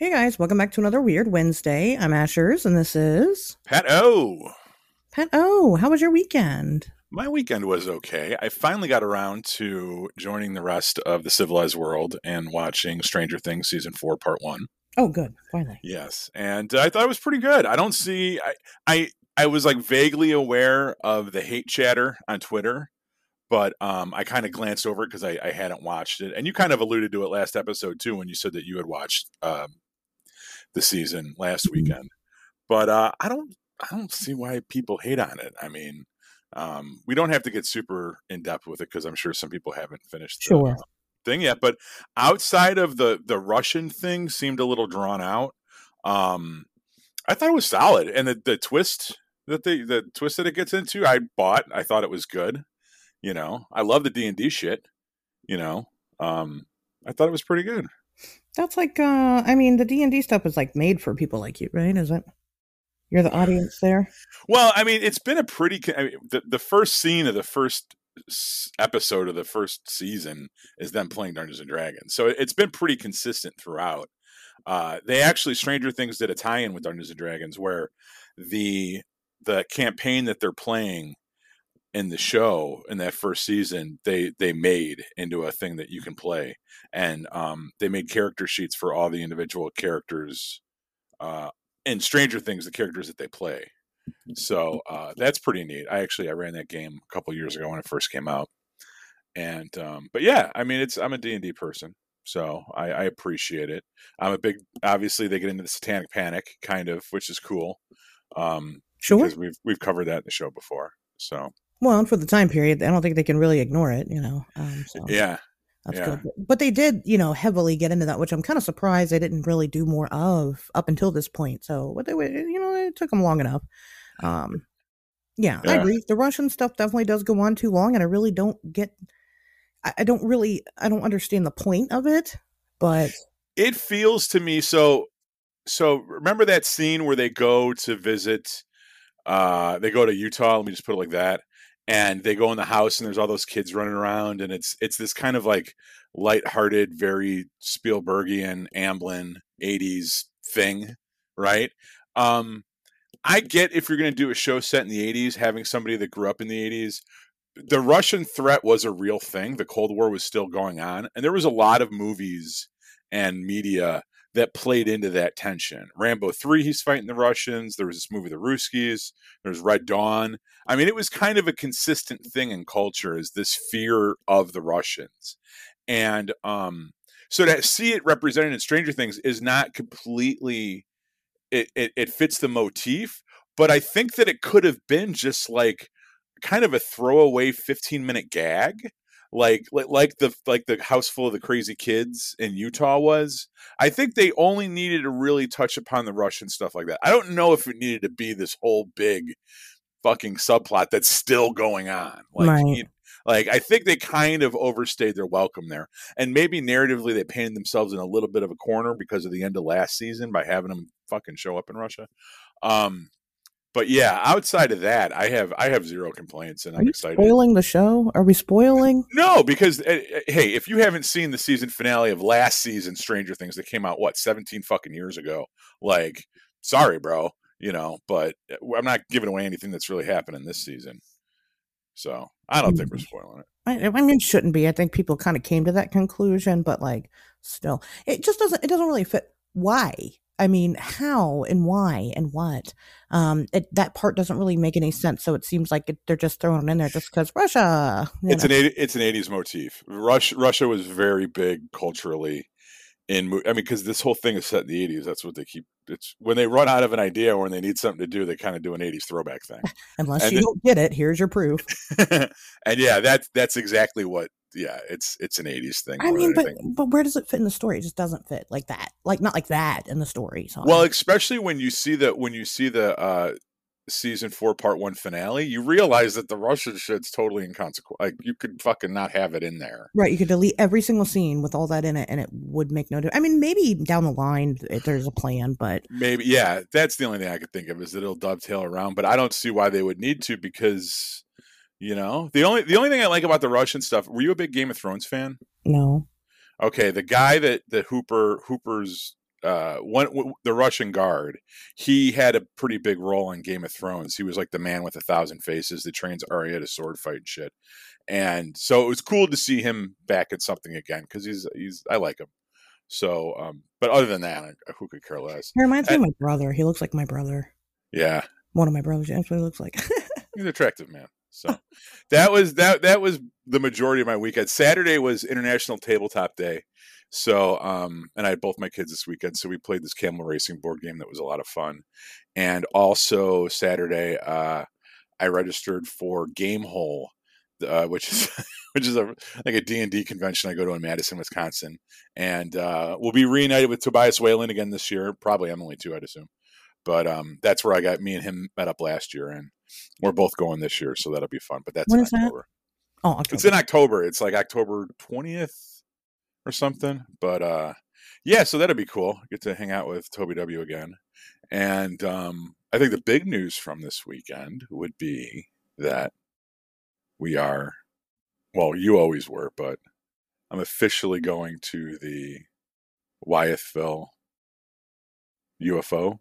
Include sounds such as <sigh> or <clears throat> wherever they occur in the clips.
Hey guys, welcome back to another Weird Wednesday. I'm Ashers, and this is Pat O. Pat O. How was your weekend? My weekend was okay. I finally got around to joining the rest of the civilized world and watching Stranger Things season four, part one. Oh, good. Finally. Yes, and I thought it was pretty good. I don't see. I I, I was like vaguely aware of the hate chatter on Twitter, but um, I kind of glanced over it because I, I hadn't watched it, and you kind of alluded to it last episode too when you said that you had watched um, the season last Mhm. weekend. But uh, I don't I don't see why people hate on it. I mean, um, we don't have to get super in depth with it because I'm sure some people haven't finished the Sure. uh, thing yet. But outside of the the Russian thing, seemed a little drawn out. Um, I thought it was solid, and the the twist that the the twist that it gets into, I bought. I thought it was good. You know, I love the D and D shit. You know, um, I thought it was pretty good. That's like, uh, I mean, the D and D stuff is like made for people like you, right? Is it? You're the audience <sighs> there. Well, I mean, it's been a pretty. I mean, the the first scene of the first episode of the first season is them playing Dungeons and Dragons, so it's been pretty consistent throughout. Uh, they actually Stranger Things did a tie-in with Dungeons and Dragons where the the campaign that they're playing in the show in that first season they they made into a thing that you can play. And um they made character sheets for all the individual characters uh in stranger things the characters that they play. So uh that's pretty neat. I actually i ran that game a couple years ago when it first came out. And um but yeah i mean it's i'm a d&d person so I, I appreciate it. I'm a big obviously they get into the satanic panic kind of which is cool um Sure. because we've we've covered that in the show before so Well, and for the time period, I don't think they can really ignore it. You know. Um, so yeah that's yeah. good. But they did, you know, heavily get into that, which I'm kind of surprised they didn't really do more of up until this point. So what they, were- you know, it took them long enough. Um, yeah, I agree. The Russian stuff definitely does go on too long, and I really don't get. I, I don't really, I don't understand the point of it. But it feels to me so so remember that scene where they go to visit uh they go to utah let me just put it like that and they go in the house and there's all those kids running around and it's it's this kind of like lighthearted very spielbergian amblin 80s thing right? Um i get if you're going to do a show set in the 80s having somebody that grew up in the 80s the russian threat was a real thing the cold war was still going on and there was a lot of movies and media that played into that tension. Rambo 3, he's fighting the Russians. There was this movie, The Russkies. There's Red Dawn. I mean, it was kind of a consistent thing in culture is this fear of the Russians. And um, so to see it represented in Stranger Things is not completely, it, it, it fits the motif, but I think that it could have been just like kind of a throwaway 15 minute gag like like like the like the house full of the crazy kids in Utah was. I think they only needed to really touch upon the Russian stuff like that. I don't know if it needed to be this whole big fucking subplot that's still going on. Like Right. you- like I think they kind of overstayed their welcome there. And maybe narratively they painted themselves in a little bit of a corner because of the end of last season by having them fucking show up in Russia. Um but yeah, outside of that, I have I have zero complaints and are I'm excited. spoiling the show? Are we spoiling? No, because uh, hey, if you haven't seen the season finale of last season Stranger Things that came out what 17 fucking years ago, like sorry, bro, you know, but uh, I'm not giving away anything that's really happening this season. So, I don't think we're spoiling it. I, I mean, it shouldn't be. I think people kind of came to that conclusion, but like, still, it just doesn't. It doesn't really fit. Why? I mean, how and why and what? Um, it, that part doesn't really make any sense. So it seems like it, they're just throwing it in there just because Russia. It's know. an it's an 80s motif. Russia Russia was very big culturally in I mean cuz this whole thing is set in the 80s. That's what they keep it's when they run out of an idea or when they need something to do, they kind of do an 80s throwback thing. <laughs> Unless and you it- don't get it, here's your proof. <laughs> and yeah, that's that's exactly what yeah, it's it's an 80s thing. I mean, but anything. but where does it fit in the story? It just doesn't fit like that. Like not like that in the story. So Well, especially when you see the when you see the uh season 4 part 1 finale, you realize that the Russian shit's totally inconsequential. Like you could fucking not have it in there. Right, you could delete every single scene with all that in it, and it would make no difference. I mean, maybe down the line if there's a plan, but Maybe, yeah, that's the only thing I could think of is that it'll dovetail around, but I don't see why they would need to because, you know, the only the only thing I like about the Russian stuff. Were you a big Game of Thrones fan? no. Okay, the guy that that Hopper Hopper's uh, one w- the Russian guard. He had a pretty big role in Game of Thrones. He was like the man with a thousand faces that trains Arya to sword fight and shit. And so it was cool to see him back in something again because he's he's I like him. So, um, but other than that, who could care less? He reminds me of my brother. He looks like my brother. Yeah, one of my brothers. That's what he looks like. <laughs> he's an attractive man. So that was that that was the majority of my weekend. Saturday was International Tabletop Day. So, um, and I had both my kids this weekend, so we played this camel racing board game that was a lot of fun. And also Saturday, uh, I registered for Gamehole, uh, which is <laughs> which is a like a D and D convention I go to in Madison, Wisconsin, and uh, we'll be reunited with Tobias Whalen again this year. Probably Emily too, I'd assume. But um, that's where I got me and him met up last year, and we're both going this year, so that'll be fun. But that's when in October. That? Oh, October. it's in October. It's like October twentieth or something. But uh, yeah, so that'd be cool. Get to hang out with Toby W again, and um, I think the big news from this weekend would be that we are well, you always were, but I'm officially going to the Wytheville UFO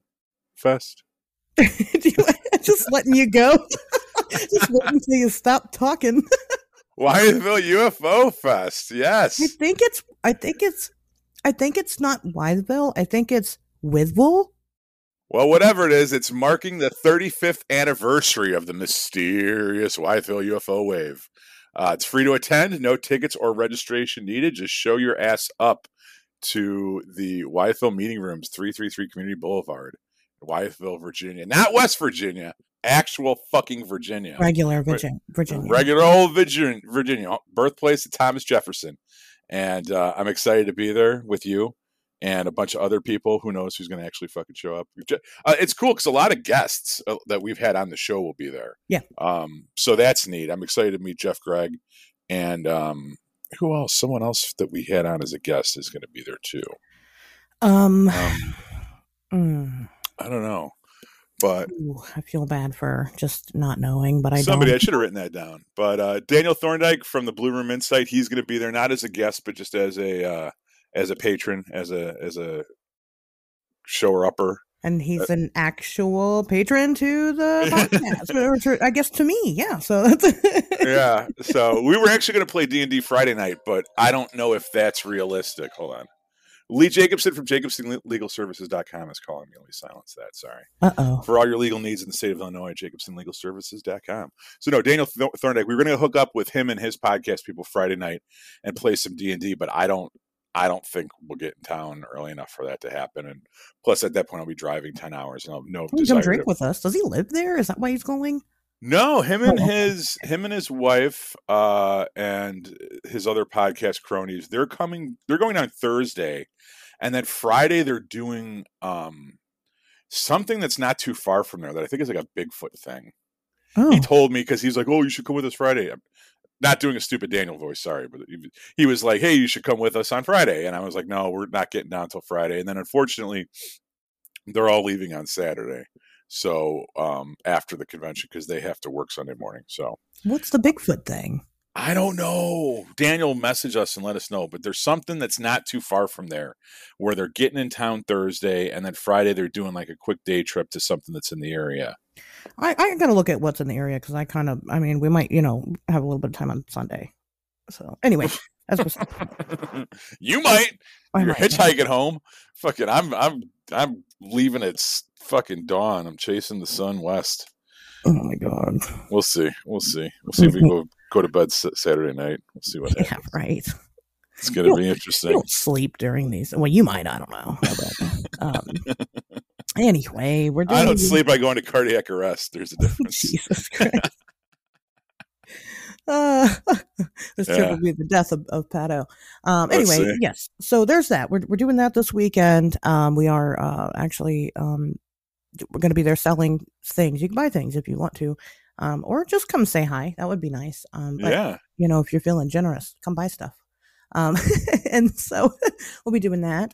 Fest. <laughs> <laughs> just letting you go. <laughs> just waiting until you stop talking. Wytheville UFO Fest. Yes. I think it's I think it's I think it's not Wytheville. I think it's Withville. Well, whatever it is, it's marking the 35th anniversary of the mysterious Wytheville UFO wave. Uh, it's free to attend, no tickets or registration needed. Just show your ass up to the Wytheville Meeting Rooms, 333 Community Boulevard, Wytheville, Virginia. Not West Virginia, actual fucking Virginia. Regular Virginia. Virginia. Regular old Virginia, Virginia, birthplace of Thomas Jefferson. And uh, I'm excited to be there with you and a bunch of other people. Who knows who's going to actually fucking show up? Uh, it's cool because a lot of guests uh, that we've had on the show will be there. Yeah. Um. So that's neat. I'm excited to meet Jeff Gregg, and um, who else? Someone else that we had on as a guest is going to be there too. Um. um <sighs> mm. I don't know. But Ooh, I feel bad for just not knowing, but I somebody. I should have written that down. But uh, Daniel Thorndike from the Blue Room Insight, he's going to be there not as a guest, but just as a uh, as a patron, as a as a shower upper. And he's uh, an actual patron to the <laughs> podcast, I guess to me, yeah. So that's <laughs> yeah. So we were actually going to play D and D Friday night, but I don't know if that's realistic. Hold on. Lee Jacobson from JacobsonLegalServices.com is calling me. Let me silence that. Sorry. Uh oh. For all your legal needs in the state of Illinois, JacobsonLegalServices.com. So no, Daniel Thorndike. We were going to hook up with him and his podcast people Friday night and play some D and D, but I don't I don't think we'll get in town early enough for that to happen. And plus, at that point, I'll be driving ten hours, and I'll no. Can come drink to... with us? Does he live there? Is that why he's going? No, him and oh, his him and his wife uh, and his other podcast cronies. They're coming. They're going on Thursday, and then Friday they're doing um, something that's not too far from there that I think is like a Bigfoot thing. Oh. He told me because he's like, "Oh, you should come with us Friday." I'm not doing a stupid Daniel voice, sorry, but he, was like, "Hey, you should come with us on Friday," and I was like, "No, we're not getting down until Friday." And then unfortunately, they're all leaving on Saturday, so um, after the convention because they have to work Sunday morning. So, what's the Bigfoot thing? I don't know. Daniel message us and let us know. But there's something that's not too far from there where they're getting in town Thursday and then Friday they're doing like a quick day trip to something that's in the area. I, I got to look at what's in the area because I kind of, I mean, we might, you know, have a little bit of time on Sunday. So anyway, <laughs> that's you might. I You're might. hitchhiking home. Fucking, I'm, I'm, I'm leaving at fucking dawn. I'm chasing the sun west. Oh my god. We'll see. We'll see. We'll see if we go go to bed Saturday night. We'll see what happens. Yeah, right. It's going to be interesting. You don't sleep during these. Well, you might. I don't know. But, um, <laughs> anyway, we're doing. I don't sleep by going to cardiac arrest. There's a <laughs> difference. Jesus Christ. Uh, <laughs> this trip will be the death of, of Pato. Um, anyway, yes. So there's that. We're we're doing that this weekend. Um, we are uh, actually um, we're going to be there selling things. You can buy things if you want to um, or just come say hi. That would be nice. Um, but, yeah. You know, if you're feeling generous, come buy stuff. Um, <laughs> and so <laughs> we'll be doing that.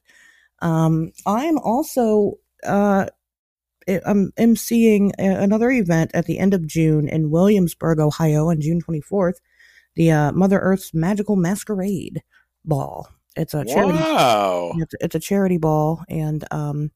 Um, I'm also, uh, I'm emceeing another event at the end of June in Williamsburg, Ohio on June 24th, the uh, Mother Earth's Magical Masquerade Ball. It's a charity. Wow. It's, it's a charity ball, and um,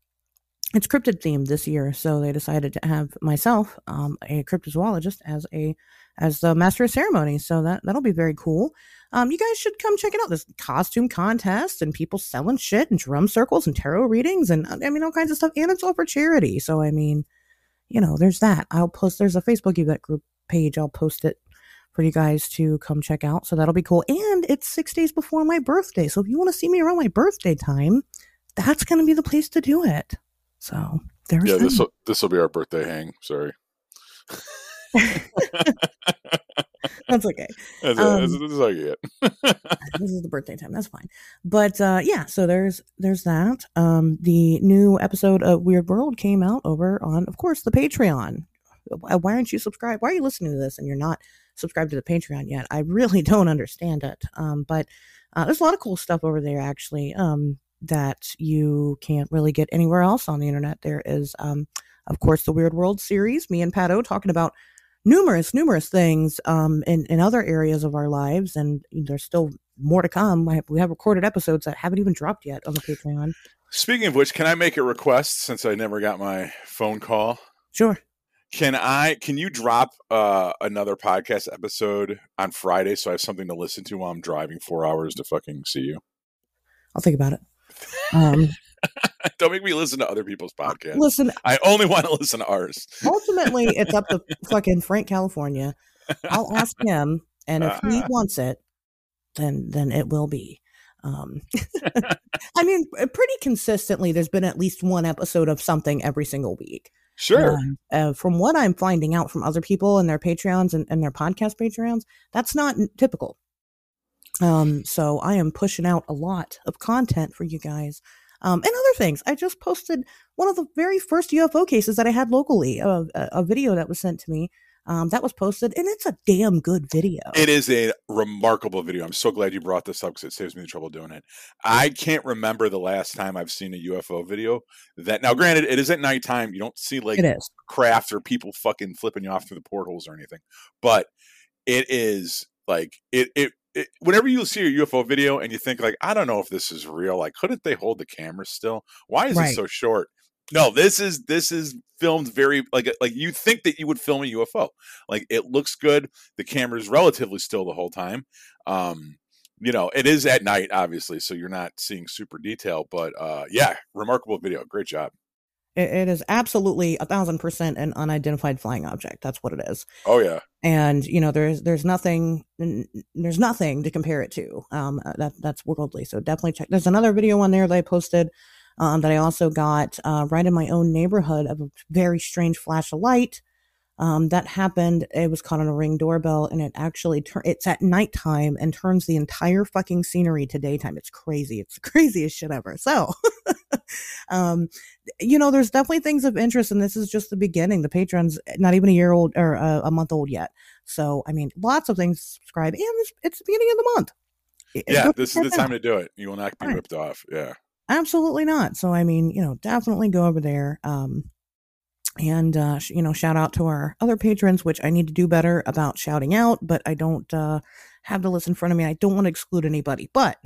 it's cryptid themed this year. So they decided to have myself, um, a cryptozoologist, as a as the master of ceremonies. So that that'll be very cool. Um, you guys should come check it out. There's costume contests and people selling shit and drum circles and tarot readings and I mean all kinds of stuff. And it's all for charity. So I mean, you know, there's that. I'll post. There's a Facebook event group page. I'll post it for you guys to come check out. So that'll be cool. And it's six days before my birthday. So if you want to see me around my birthday time, that's going to be the place to do it. So there's Yeah, this will this will be our birthday hang. Sorry. <laughs> <laughs> that's okay. <laughs> That's Um, this is all you get. this is the birthday time. That's fine. But uh, yeah, so there's there's that. Um, the new episode of Weird World came out over on, of course, the Patreon. Why aren't you subscribed? Why are you listening to this and you're not subscribed to the Patreon yet? I really <laughs> don't understand it. Um, but uh, there's a lot of cool stuff over there actually. Um, that you can't really get anywhere else on the internet. There is, um, of course, the Weird World series. Me and Pat O talking about numerous, numerous things um, in in other areas of our lives, and there's still more to come. Have, we have recorded episodes that haven't even dropped yet on the Patreon. Speaking of which, can I make a request since I never got my phone call? Sure. Can I can you drop uh another podcast episode on Friday so I have something to listen to while I'm driving four hours to fucking see you? I'll think about it. Um, <laughs> Don't make me listen to other people's podcasts. listen, I only want to listen to ours. ultimately, <laughs> it's up to fucking Frank California. I'll ask him, and if he <laughs> wants it, then then it will be. Um, I mean, uh, pretty consistently, there's been at least one episode of something every single week. Sure. Um, uh, from what I'm finding out from other people and their Patreons and, and their podcast Patreons, that's not typical. Um, so I am pushing out a lot of content for you guys. Um, and other things. I just posted one of the very first UFO cases that I had locally, a, a, a video that was sent to me. Um, that was posted, and it's a damn good video. It is a remarkable video. I'm so glad you brought this up because it saves me the trouble doing it. I can't remember the last time I've seen a UFO video that now granted it is at nighttime. You don't see like it is. craft or people fucking flipping you off through the portholes or anything. But it is like it it, it whenever you see a UFO video and you think like I don't know if this is real, like couldn't they hold the camera still? Why is Right. it so short? No, this is this is filmed very like like you think that you would film a UFO. Like it looks good. The camera's relatively still the whole time. Um you know, it is at night, obviously, so you're not seeing super detail, but uh yeah, remarkable video. Great job. It, it is absolutely a thousand percent an unidentified flying object. That's what it is. Oh yeah. and you know there's there's nothing there's nothing to compare it to um uh, that that's worldly so definitely check there's another video on there that i posted um that i also got uh right in my own neighborhood of a very strange flash of light um that happened it was caught on a ring doorbell and it actually tur- it's at nighttime and turns the entire fucking scenery to daytime it's crazy it's the <laughs> craziest shit ever so <laughs> <laughs> um you know there's definitely things of interest and this is just the beginning the patrons not even a year old or uh, a month old yet so i mean lots of things to subscribe and it's, it's the beginning of the month Yeah, this is the time out. to do it. You will not be Right. ripped off. Yeah. absolutely not so i mean you know definitely go over there um and uh sh- you know shout out to our other patrons which i need to do better about shouting out but i don't uh have the list in front of me i don't want to exclude anybody but <laughs>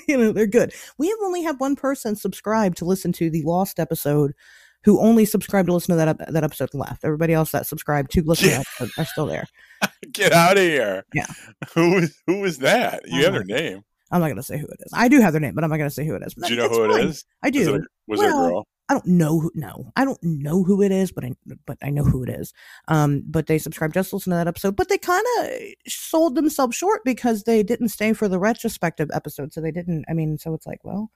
<laughs> you know they're good we have only had one person subscribe to listen to the lost episode who only subscribed to listen to that ep- that episode left everybody else that subscribed to listen to episode are still there <laughs> Get out of here. Yeah. <laughs> Who is who is that? You I have their name. i'm not going to say who it is i do have their name but i'm not going to say who it is Do you know who it fine. is? i do it a, was it a girl? I don't know who no, I don't know who it is, but I but I know who it is. Um, but they subscribed just to listen to that episode, but they kind of sold themselves short because they didn't stay for the retrospective episode. So they didn't. I mean, so it's like, well,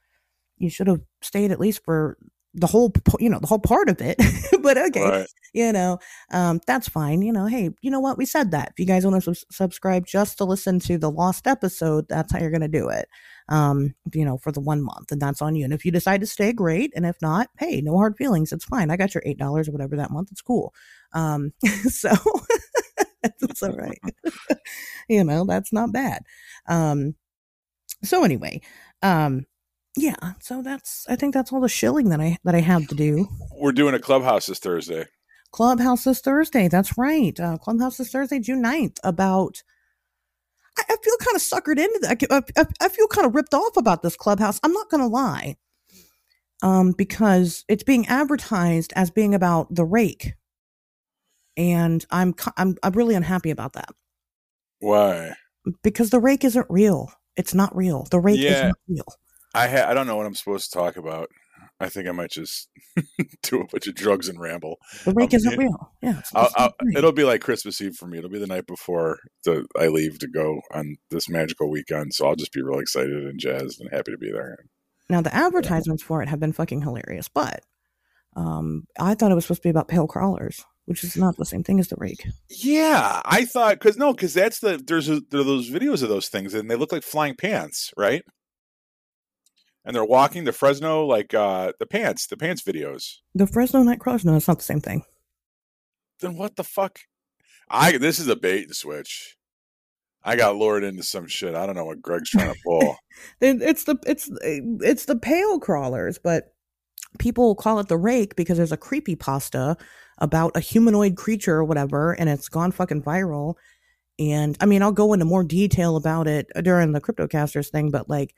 you should have stayed at least for the whole, you know, the whole part of it. <laughs> but okay, Right. you know, um, that's fine. You know, hey, you know what? We said that. If you guys want to sub- subscribe just to listen to the lost episode, that's how you're going to do it. Um, you know, for the one month, and that's on you. And if you decide to stay, great. And if not, hey, no hard feelings. It's fine. I got your eight dollars or whatever that month. It's cool. Um, <laughs> so <laughs> it's all right. <laughs> you know, that's not bad. Um, so anyway, um, yeah. So that's. I think that's all the shilling that I that I have to do. We're doing a clubhouse this Thursday. Clubhouse this Thursday. That's right. Uh, Clubhouse this Thursday, June 9th, about I, I feel kind of suckered into that. I, I, I feel kind of ripped off about this clubhouse. I'm not going to lie. Um, because it's being advertised as being about the rake. And I'm, I'm, I'm really unhappy about that. Why? Because the rake isn't real. It's not real. The rake Yeah. isn't real. I ha- I don't know what I'm supposed to talk about. I think I might just <laughs> do a bunch of drugs and ramble. The rake Um, isn't yeah. real. Yeah. I'll, I'll, it'll be like Christmas Eve for me. It'll be the night before the, I leave to go on this magical weekend. So I'll just be real excited and jazzed and happy to be there. Now the advertisements for it have been fucking hilarious, but um, I thought it was supposed to be about pale crawlers, which is not the same thing as the rake. Yeah, I thought because no, because that's the there's a, there are those videos of those things and they look like flying pants, right? And they're walking the Fresno like uh the pants, the pants videos. The Fresno night crawlers, no, it's not the same thing. Then what the fuck? I this is a bait and switch. I got lured into some shit. I don't know what Greg's trying to <laughs> pull. It- It's the it's it's the pale crawlers, but people call it the rake because there's a creepy pasta about a humanoid creature or whatever, and it's gone fucking viral. And I mean, I'll go into more detail about it during the CryptoCasters thing, but like,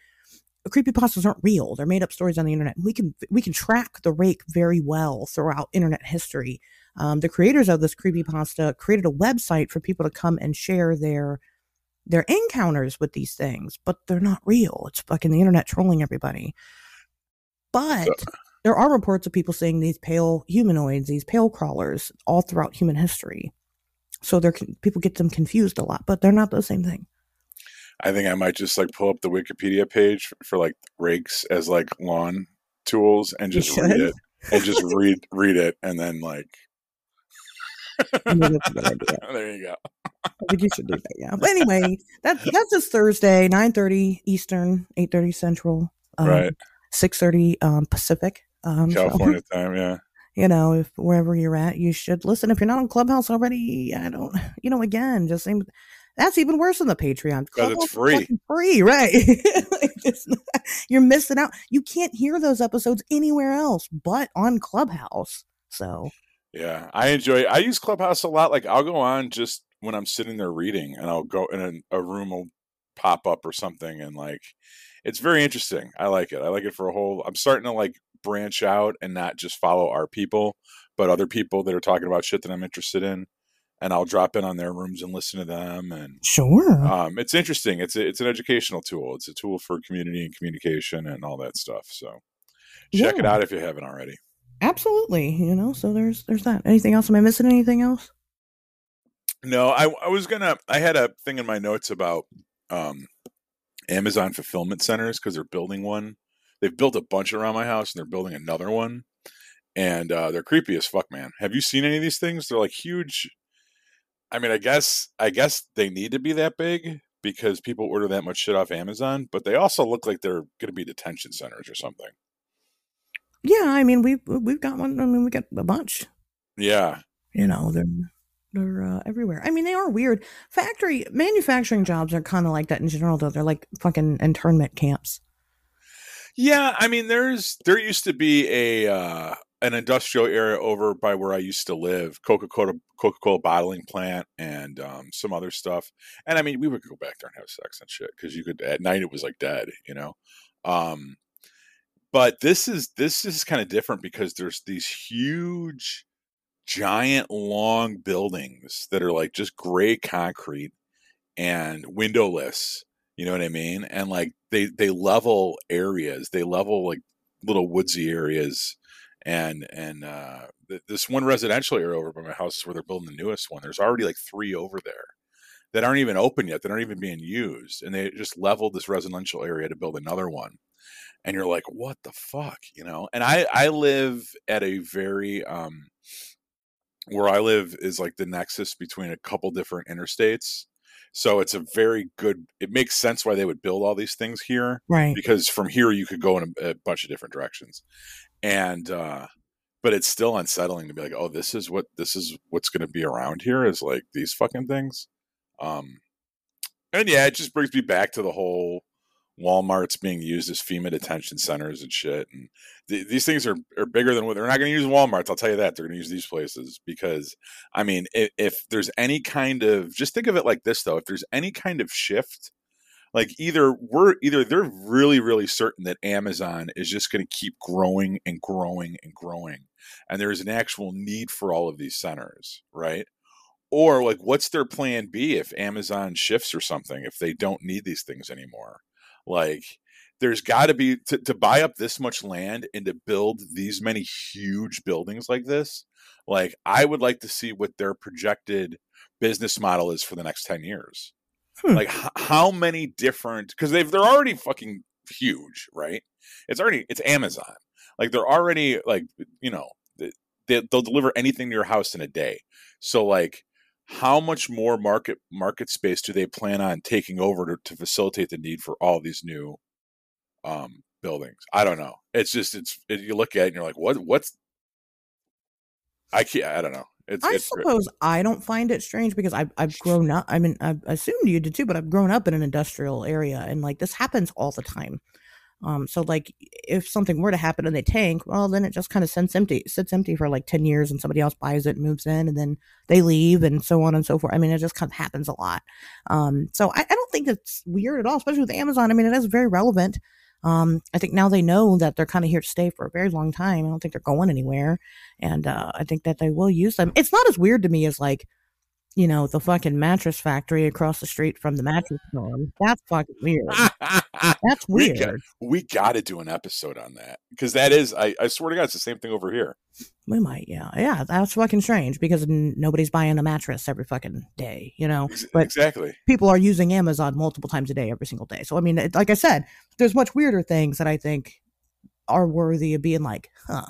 creepy pastas aren't real; they're made up stories on the internet. We can we can track the rake very well throughout internet history. Um, the creators of this creepy pasta created a website for people to come and share their their encounters with these things, but they're not real. It's fucking the internet trolling everybody. But there are reports of people seeing these pale humanoids, these pale crawlers, all throughout human history. So they're people get them confused a lot, but they're not the same thing. I think I might just like pull up the Wikipedia page for, like rakes as like lawn tools and just read it and just <laughs> read read it and then like I mean, that's a good idea. <laughs> there you go. I think you should do that. Yeah. But anyway, that's that's this Thursday, nine thirty Eastern, eight thirty Central, um, right. six thirty um, Pacific. Um, so- California <laughs> time, yeah. you know, if wherever you're at, you should listen. If you're not on Clubhouse already, I don't, you know, again, just same. That's even worse than the Patreon. 'Cause it's free. Free, <laughs> right? Like, not- you're missing out. You can't hear those episodes anywhere else but on Clubhouse. So Yeah, I enjoy. I use Clubhouse a lot. Like I'll go on just when I'm sitting there reading, and I'll go in a, a room will pop up or something, and like it's very interesting. I like it. I like it for a whole. I'm starting to like branch out and not just follow our people, but other people that are talking about shit that I'm interested in, and I'll drop in on their rooms and listen to them. And sure, um, it's interesting. It's a, it's an educational tool. It's a tool for community and communication and all that stuff. So check it out if you haven't already. absolutely. You know, so there's there's that. Anything else? Am I missing anything else? No, I I was gonna. I had a thing in my notes about um, Amazon fulfillment centers because they're building one. They've built a bunch around my house, and they're building another one. And uh, they're creepy as fuck, man. Have you seen any of these things? They're like huge. I mean, I guess I guess they need to be that big because people order that much shit off Amazon. But they also look like they're going to be detention centers or something. Yeah, I mean we've we've got one. I mean we got a bunch. Yeah, you know they're they're uh, everywhere i mean they are weird factory manufacturing jobs are kind of like that in general though they're like fucking internment camps Yeah, I mean, there's there used to be a uh, an industrial area over by where I used to live, Coca Cola Coca Cola bottling plant, and um, some other stuff. And I mean, we would go back there and have sex and shit because you could at night it was like dead, you know. Um, but this is this is kind of different because there's these huge, giant, long buildings that are like just gray concrete and windowless you know what i mean and like they they level areas they level like little woodsy areas and and uh th- this one residential area over by my house is where they're building the newest one. There's already like three over there that aren't even open yet that aren't even being used and they just leveled this residential area to build another one. And you're like what the fuck? You know? And i i live at a very um where i live is like the nexus between a couple different interstates. So it's a very good it makes sense why they would build all these things here right. because from here you could go in a, a bunch of different directions and uh but it's still unsettling to be like oh this is what this is what's going to be around here is like these fucking things um and yeah it just brings me back to the whole Walmart's being used as FEMA detention centers and shit. And th- these things are, are bigger than what they're not going to use Walmart's. I'll tell you that they're going to use these places because, I mean, if, if there's any kind of, just think of it like this though, if there's any kind of shift, like either we're either they're really really certain that Amazon is just going to keep growing and growing and growing, and there's an actual need for all of these centers, right? Or like, what's their plan B if Amazon shifts or something? If they don't need these things anymore, like there's got to be to, to buy up this much land and to build these many huge buildings like this like i would like to see what their projected business model is for the next 10 years hmm. like h- how many different because they've they're already fucking huge right it's already it's amazon like they're already like you know they, they'll deliver anything to your house in a day so like how much more market market space do they plan on taking over to, to facilitate the need for all these new um, buildings? I don't know. It's just it's it, you look at it and you're like, what what's I can't. I don't know. It's, I it's suppose I don't find it strange because I've I've grown up. I mean, I assumed you did too, but I've grown up in an industrial area, and like this happens all the time. Um, so like if something were to happen and they tank, well, then it just kind of sits empty, sits empty for like 10 years and somebody else buys it and moves in and then they leave and so on and so forth. I mean, it just kind of happens a lot. Um, so I, I don't think it's weird at all, especially with Amazon. I mean, it is very relevant. Um, I think now they know that they're kind of here to stay for a very long time. I don't think they're going anywhere. And, uh, I think that they will use them. It's not as weird to me as like, you know, the fucking mattress factory across the street from the mattress store. That's fucking weird. <laughs> That's weird. We got, we got to do an episode on that because that is, I, I swear to God, it's the same thing over here. We might, yeah, yeah. That's fucking strange because n- nobody's buying a mattress every fucking day, you know. But exactly, people are using Amazon multiple times a day, every single day. So I mean, it, like I said, there's much weirder things that I think are worthy of being like, huh.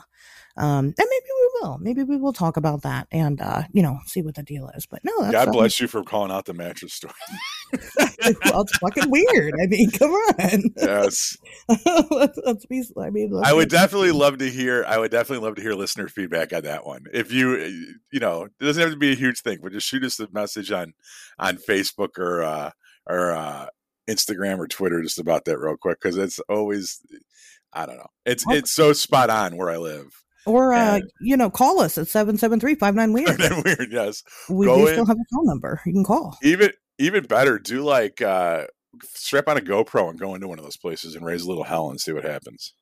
Um, and maybe we will. Maybe we will talk about that and uh, you know, see what the deal is. But no, God bless you for calling out the mattress store. <laughs> well, it's fucking weird. I mean, come on. Yes. <laughs> let's, let's be. I mean, I would definitely love to hear. I would definitely love to hear listener feedback on that one. If you, you know, it doesn't have to be a huge thing, but just shoot us a message on on Facebook or uh, or uh, Instagram or Twitter just about that real quick because it's always. I don't know. It's it's so spot on where I live. Or, uh, you know, call us at 773 Weird. <laughs> weird, yes. We Go do in, still have a phone number. You can call. Even even better, do like uh, strap on a GoPro and go into one of those places and raise a little hell and see what happens.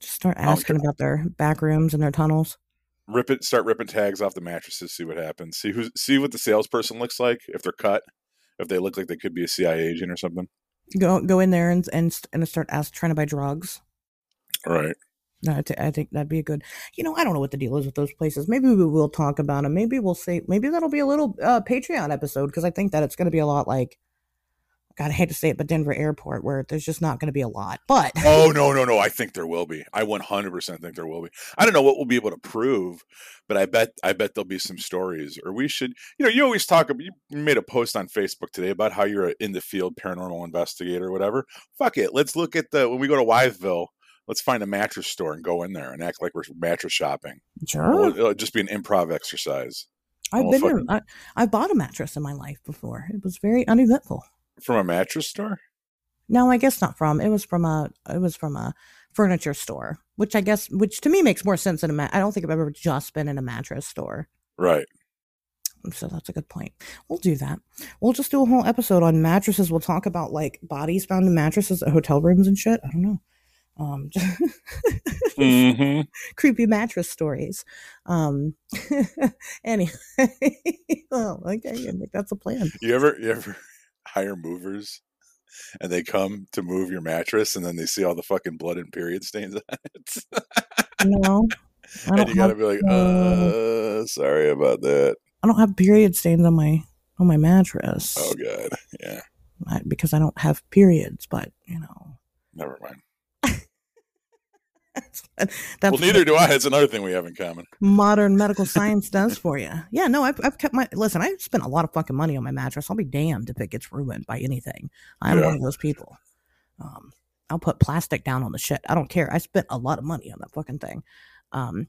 Just start asking about their back rooms and their tunnels. Rip it, start ripping tags off the mattresses, see what happens. See who, see what the salesperson looks like if they're cut, if they look like they could be a CIA agent or something. Go go in there and and and start ask trying to buy drugs. Right. I, think that'd be a good. You know, I don't know what the deal is with those places. Maybe we will talk about them. Maybe we'll say. Maybe that'll be a little uh, Patreon episode because I think that it's going to be a lot like. God, I hate to say it, but Denver Airport, where there's just not going to be a lot. But <laughs> oh no, no, no! I think there will be. I 100 percent think there will be. I don't know what we'll be able to prove, but I bet I bet there'll be some stories. Or we should, you know, you always talk. About you made a post on Facebook today about how you're in the field paranormal investigator, or whatever. Fuck it, let's look at the when we go to Wytheville let's find a mattress store and go in there and act like we're mattress shopping. Sure. It'll, uh, just be an improv exercise. I've been here. I, I bought a mattress in my life before. It was very uneventful. From a mattress store? No, I guess not from. It was from a. It was from a furniture store, which I guess, which to me makes more sense than a mat. I don't think I've ever just been in a mattress store. Right. So that's a good point. We'll do that. We'll just do a whole episode on mattresses. We'll talk about like bodies found in mattresses at hotel rooms and shit. I don't know um, <laughs> mm-hmm. creepy mattress stories. Um, <laughs> anyway, <laughs> well, okay, that's a plan. You ever, you ever hire movers and they come to move your mattress and then they see all the fucking blood and period stains on it? no. And you gotta be like, uh, sorry about that. I don't have period stains on my on my mattress. Oh god, yeah. I, because I don't have periods, but you know. Never mind. <laughs> Well, neither do I. It's another thing we have in common. Modern medical <laughs> science does for you. Yeah, no, I've, I've kept my listen. I've spent a lot of fucking money on my mattress. I'll be damned if it gets ruined by anything. I'm yeah. one of those people. Um, I'll put plastic down on the shit. I don't care. I spent a lot of money on that fucking thing. Um,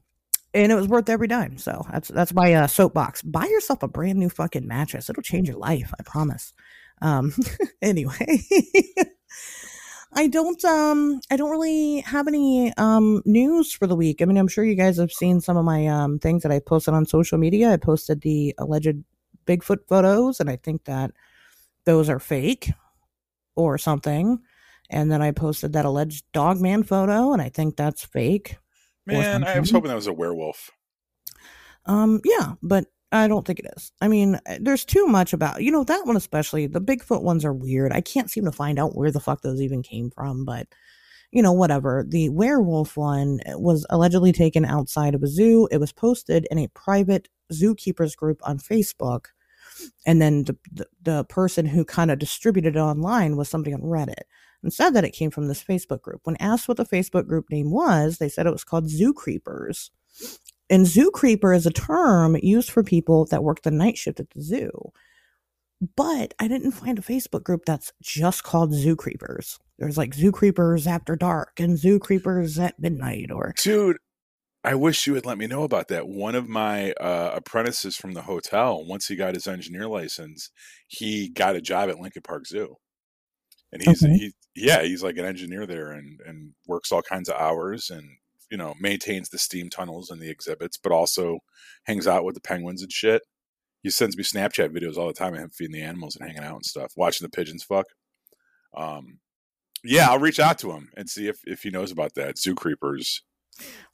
and it was worth every dime. So that's that's my uh, soapbox. Buy yourself a brand new fucking mattress. It'll change your life. I promise. Um, <laughs> anyway. I don't um I don't really have any um news for the week. I mean, I'm sure you guys have seen some of my um things that I posted on social media. I posted the alleged Bigfoot photos and I think that those are fake or something. And then I posted that alleged dog man photo and I think that's fake. Man, I was hoping that was a werewolf. Um yeah, but I don't think it is. I mean, uh, there's too much about you know that one especially. The Bigfoot ones are weird. I can't seem to find out where the fuck those even came from, but you know, whatever. The werewolf one uh, was allegedly taken outside of a zoo. It was posted in a private zookeepers group on Facebook. And then the, the, the person who kind of distributed it online was somebody on Reddit and said that it came from this Facebook group. When asked what the Facebook group name was, they said it was called Zoo Creepers. And zoo creeper is a term used for people that work the night shift at the zoo. But I didn't find a Facebook group that's just called zoo creepers. There's like zoo creepers after dark and zoo creepers at midnight or Dude, I wish you would let me know about that. One of my uh, apprentices from the hotel, once he got his engineer license, he got a job at Lincoln Park Zoo. And he's Okay. he yeah, he's like an engineer there and and works all kinds of hours and you know, maintains the steam tunnels and the exhibits, but also hangs out with the penguins and shit. He sends me Snapchat videos all the time of him feeding the animals and hanging out and stuff, watching the pigeons fuck. Um, yeah, I'll reach out to him and see if if he knows about that. Zoo creepers.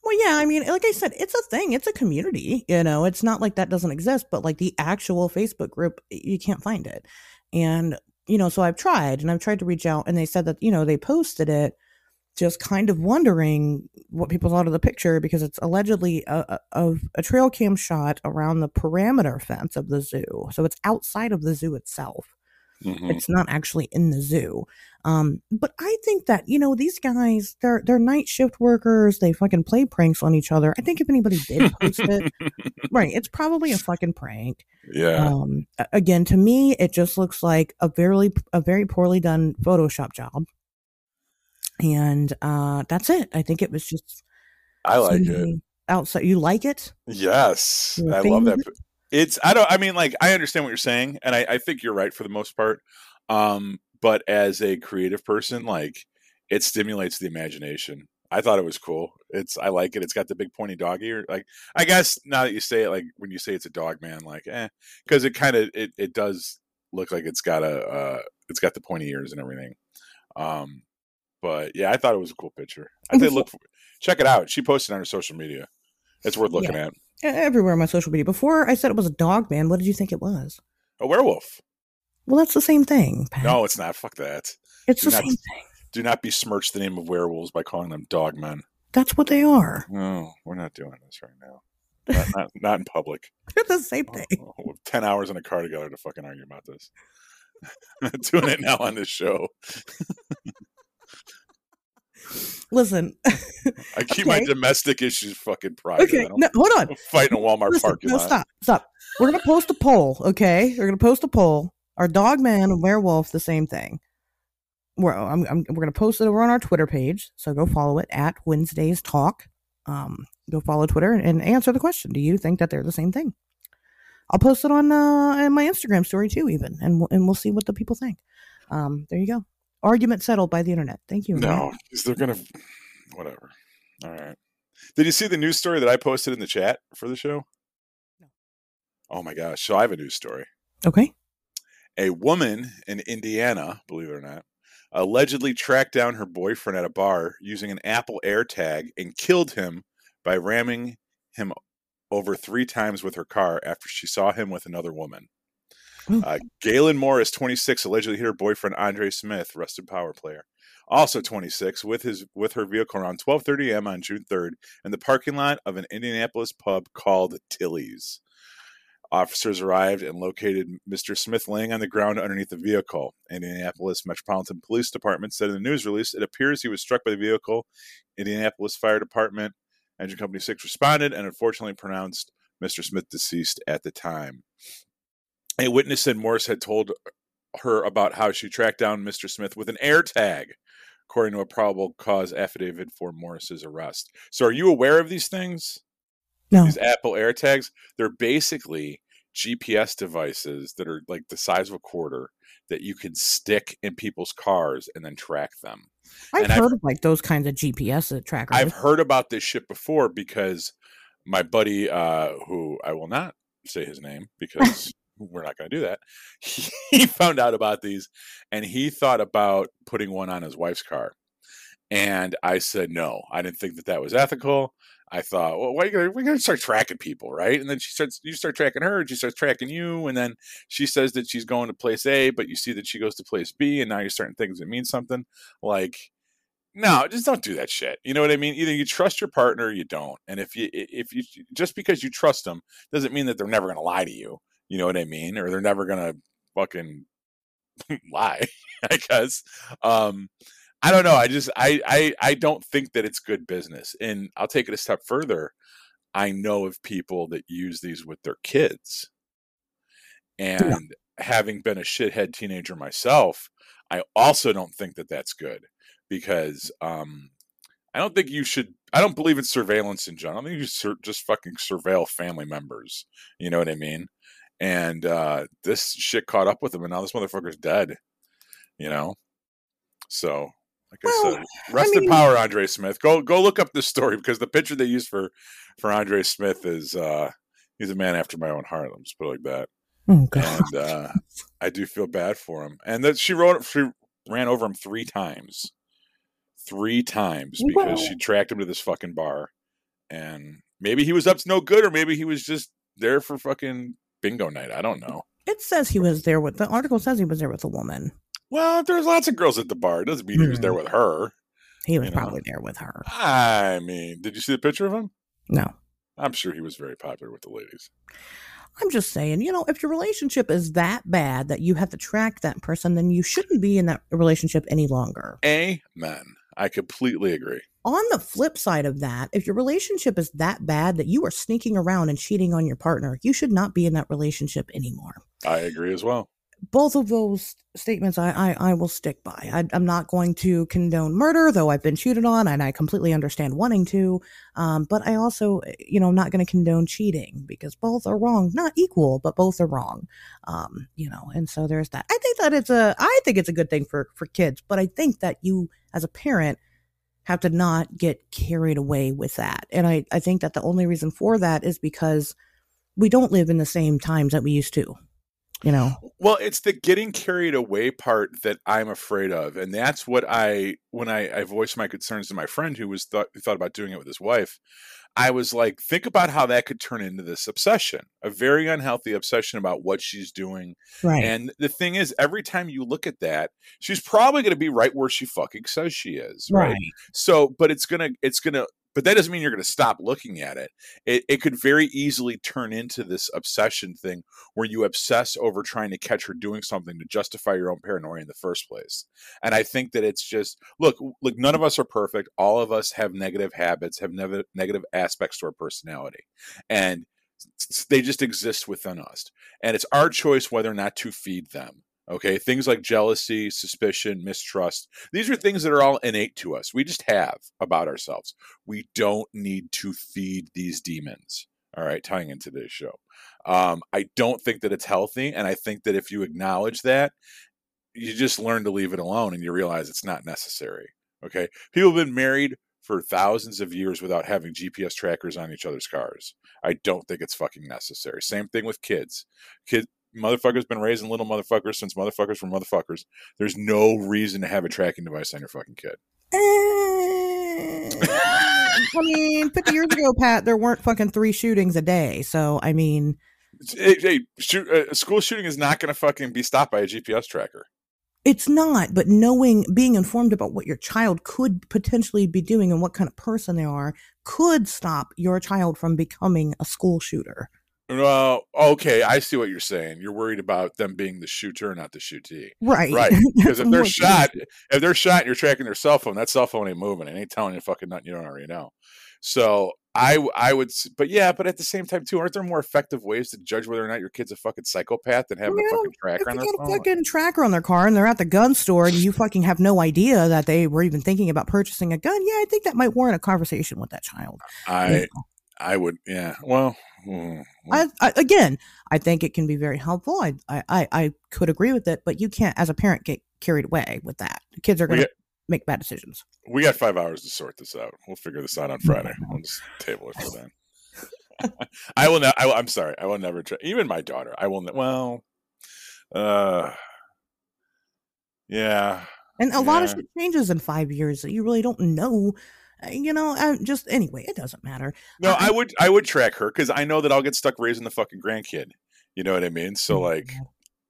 Well, yeah, I mean, like I said, it's a thing. It's a community. You know, it's not like that doesn't exist, but like the actual Facebook group, you can't find it. And, you know, so I've tried and I've tried to reach out and they said that, you know, they posted it just kind of wondering what people thought of the picture because it's allegedly a, a, of a trail cam shot around the perimeter fence of the zoo. So it's outside of the zoo itself. Mhm. It's not actually in the zoo. Um, but I think that, you know, these guys, they're they're night shift workers, they fucking play pranks on each other. I think if anybody did post it, <laughs> right, it's probably a fucking prank. yeah. Um again, to me, it just looks like a very a very poorly done Photoshop job. And uh that's it. I think it was just I like it. outside. You like it? Yes, I love that. It's I don't. I mean, like I understand what you're saying, and I, I think you're right for the most part. Um, but as a creative person, like it stimulates the imagination. I thought it was cool. It's I like it. It's got the big pointy dog ear. Like I guess now that you say it, like when you say it's a dog man, like eh, because it kind of it it does look like it's got a uh, it's got the pointy ears and everything. Um, but yeah, I thought it was a cool picture. I did look for, check it out. She posted on her social media. It's worth looking at. E- Everywhere on my social media. Before I said it was a dog man, what did you think it was? A werewolf. Well, that's the same thing. Pat. No, it's not. Fuck that. it's the do not- same thing. Do not besmirch the name of werewolves by calling them dog men. That's what they are. No, we're not doing this right now. Not, not, <laughs> not in public. They're the same oh, thing. Oh, Ten hours in a car together to fucking argue about this. I'm <laughs> doing it now on this show. <laughs> Listen. I <laughs> keep my domestic issues fucking private. okay. No, hold on. fight in a Walmart Listen, parking no, lot. stop. Stop. We're gonna post a poll. Okay. We're gonna post a poll. Are dog man and werewolf the same thing? We're I'm, I'm, we're gonna post it over on our Twitter page. So go follow it at Wednesdays Talk. Um, go follow Twitter and, and answer the question. Do you think that they're the same thing? I'll post it on uh in my Instagram story too, even, and we'll, and we'll see what the people think. Um, there you go. Argument settled by the internet. Thank you. No, 'cause they're gonna. Whatever. All right. Did you see the news story that I posted in the chat for the show? No. Oh my gosh! So I have a news story. Okay. A woman in Indiana, believe it or not, allegedly tracked down her boyfriend at a bar using an Apple AirTag and killed him by ramming him over three times with her car after she saw him with another woman. Uh, Gaylyn Morris, 26, allegedly hit her boyfriend Andre Smith, Rusted Power player, also 26, with his with her vehicle around 12:30 a.m. on June 3rd in the parking lot of an Indianapolis pub called Tilly's. Officers arrived and located Mr. Smith laying on the ground underneath the vehicle. Indianapolis Metropolitan Police Department said in the news release it appears he was struck by the vehicle. Indianapolis Fire Department, Engine Company 6 responded and unfortunately pronounced Mr. Smith deceased at the time. A witness said Morris had told her about how she tracked down Mr. Smith with an air tag, according to a probable cause affidavit for Morris's arrest. So, are you aware of these things? No. These Apple AirTags? They're basically GPS devices that are like the size of a quarter that you can stick in people's cars and then track them. I've And I've- heard of like those kinds of GPS trackers. I've heard about this shit before because my buddy, uh, who I will not say his name because we're not going to do that, <laughs> he, found out about these and he thought about putting one on his wife's car. And I said no. I didn't think that that was ethical. I thought, well, why are you gonna, we're gonna start tracking people, right? And then she starts, you start tracking her, and she starts tracking you, and then she says that she's going to place A, but you see that she goes to place B, and now you're starting things that mean something. Like, no, just don't do that shit. You know what I mean? Either you trust your partner, or you don't. And if you, if you, just because you trust them, doesn't mean that they're never gonna lie to you. You know what I mean? Or they're never gonna fucking <laughs> lie. I guess. Um, I don't know. I just I, I I don't think that it's good business. And I'll take it a step further. I know of people that use these with their kids. And having been a shithead teenager myself, I also don't think that that's good because um I don't think you should I don't believe in surveillance in general. I think you sur- just fucking surveil family members. You know what I mean? And uh this shit caught up with him and now this motherfucker's dead. You know? So like Well, I said, rest in mean- power, Andre Smith. Go go look up this story because the picture they used for for Andre Smith is uh he's a man after my own heart. Let me just put it like that. oh god. And uh I do feel bad for him. And that she wrote she ran over him three times. Three times because she tracked him to this fucking bar. And maybe he was up to no good, or maybe he was just there for fucking bingo night. I don't know. It says he was there with the article says he was there with a woman. Well, there's lots of girls at the bar. It doesn't mean he was there Hmm. with her. He was You know. probably there with her. I mean, did you see the picture of him? No. I'm sure he was very popular with the ladies. I'm just saying, you know, if your relationship is that bad that you have to track that person, then you shouldn't be in that relationship any longer. Amen. I completely agree. On the flip side of that, if your relationship is that bad that you are sneaking around and cheating on your partner, you should not be in that relationship anymore. I agree as well. Both of those statements I, I, I will stick by. I, I'm not going to condone murder, though I've been cheated on and I completely understand wanting to. Um, but I also, you know, I'm not going to condone cheating because both are wrong. Not equal, but both are wrong. Um, you know, and so there's that. I think that it's a, I think it's a good thing for, for kids, but I think that you as a parent have to not get carried away with that. And I, I think that the only reason for that is because we don't live in the same times that we used to, you know? Well, it's the getting carried away part that I'm afraid of, and that's what I when I, I voiced my concerns to my friend who was thought thought about doing it with his wife. I was like, think about how that could turn into this obsession, a very unhealthy obsession about what she's doing. Right. And the thing is, every time you look at that, she's probably going to be right where she fucking says she is, right? So, but it's gonna, it's gonna, but that doesn't mean you're gonna stop looking at it. It, it could very easily turn into this obsession thing where you obsess over trying to catch her doing something to justify your own paranoia in the first place. And I think that it's just look, look, none of us are perfect. All of us have negative habits, have negative aspects to our personality, and they just exist within us. And it's our choice whether or not to feed them. Okay, things like jealousy, suspicion, mistrust. These are things that are all innate to us. We just have about ourselves. We don't need to feed these demons. All right, tying into this show. Um, I don't think that it's healthy. And I think that if you acknowledge that, you just learn to leave it alone and you realize it's not necessary. Okay. People have been married for thousands of years without having GPS trackers on each other's cars. I don't think it's fucking necessary. Same thing with kids. Kid motherfuckers been raising little motherfuckers since motherfuckers were motherfuckers. There's no reason to have a tracking device on your fucking kid. Eh, I mean, 50 years ago, Pat, there weren't fucking three shootings a day. So, I mean, Hey, hey shoot, uh, a school shooting is not going to fucking be stopped by a GPS tracker. it's not, but knowing, being informed about what your child could potentially be doing and what kind of person they are could stop your child from becoming a school shooter. Well, okay, I see what you're saying. You're worried about them being the shooter, not the shootee. Right. Right. <laughs> Because if they're shot, if they're shot and you're tracking their cell phone, that cell phone ain't moving. It ain't telling you fucking nothing you don't already know. So I I would, but yeah, but at the same time too, aren't there more effective ways to judge whether or not your kid's a fucking psychopath than having a fucking tracker on their got a phone? fucking tracker on their car and they're at the gun store and you fucking have no idea that they were even thinking about purchasing a gun, yeah, I think that might warrant a conversation with that child. I I would, yeah. Well, mm, I, I, again, I think it can be very helpful. I, I, I, could agree with it, but you can't, as a parent, get carried away with that. Kids are going to make bad decisions. We got five hours to sort this out. We'll figure this out on Friday. We'll just table it for then. <laughs> I will. Ne- I, am sorry. I will never. Try. Even my daughter. I will. Ne- well. Uh. Yeah. And a yeah. lot of shit changes in five years that you really don't know. Uh, you know, I just anyway, it doesn't matter. No, uh, I, I would. I would track her because I know that I'll get stuck raising the fucking grandkid. You know what I mean? So like, mm-hmm.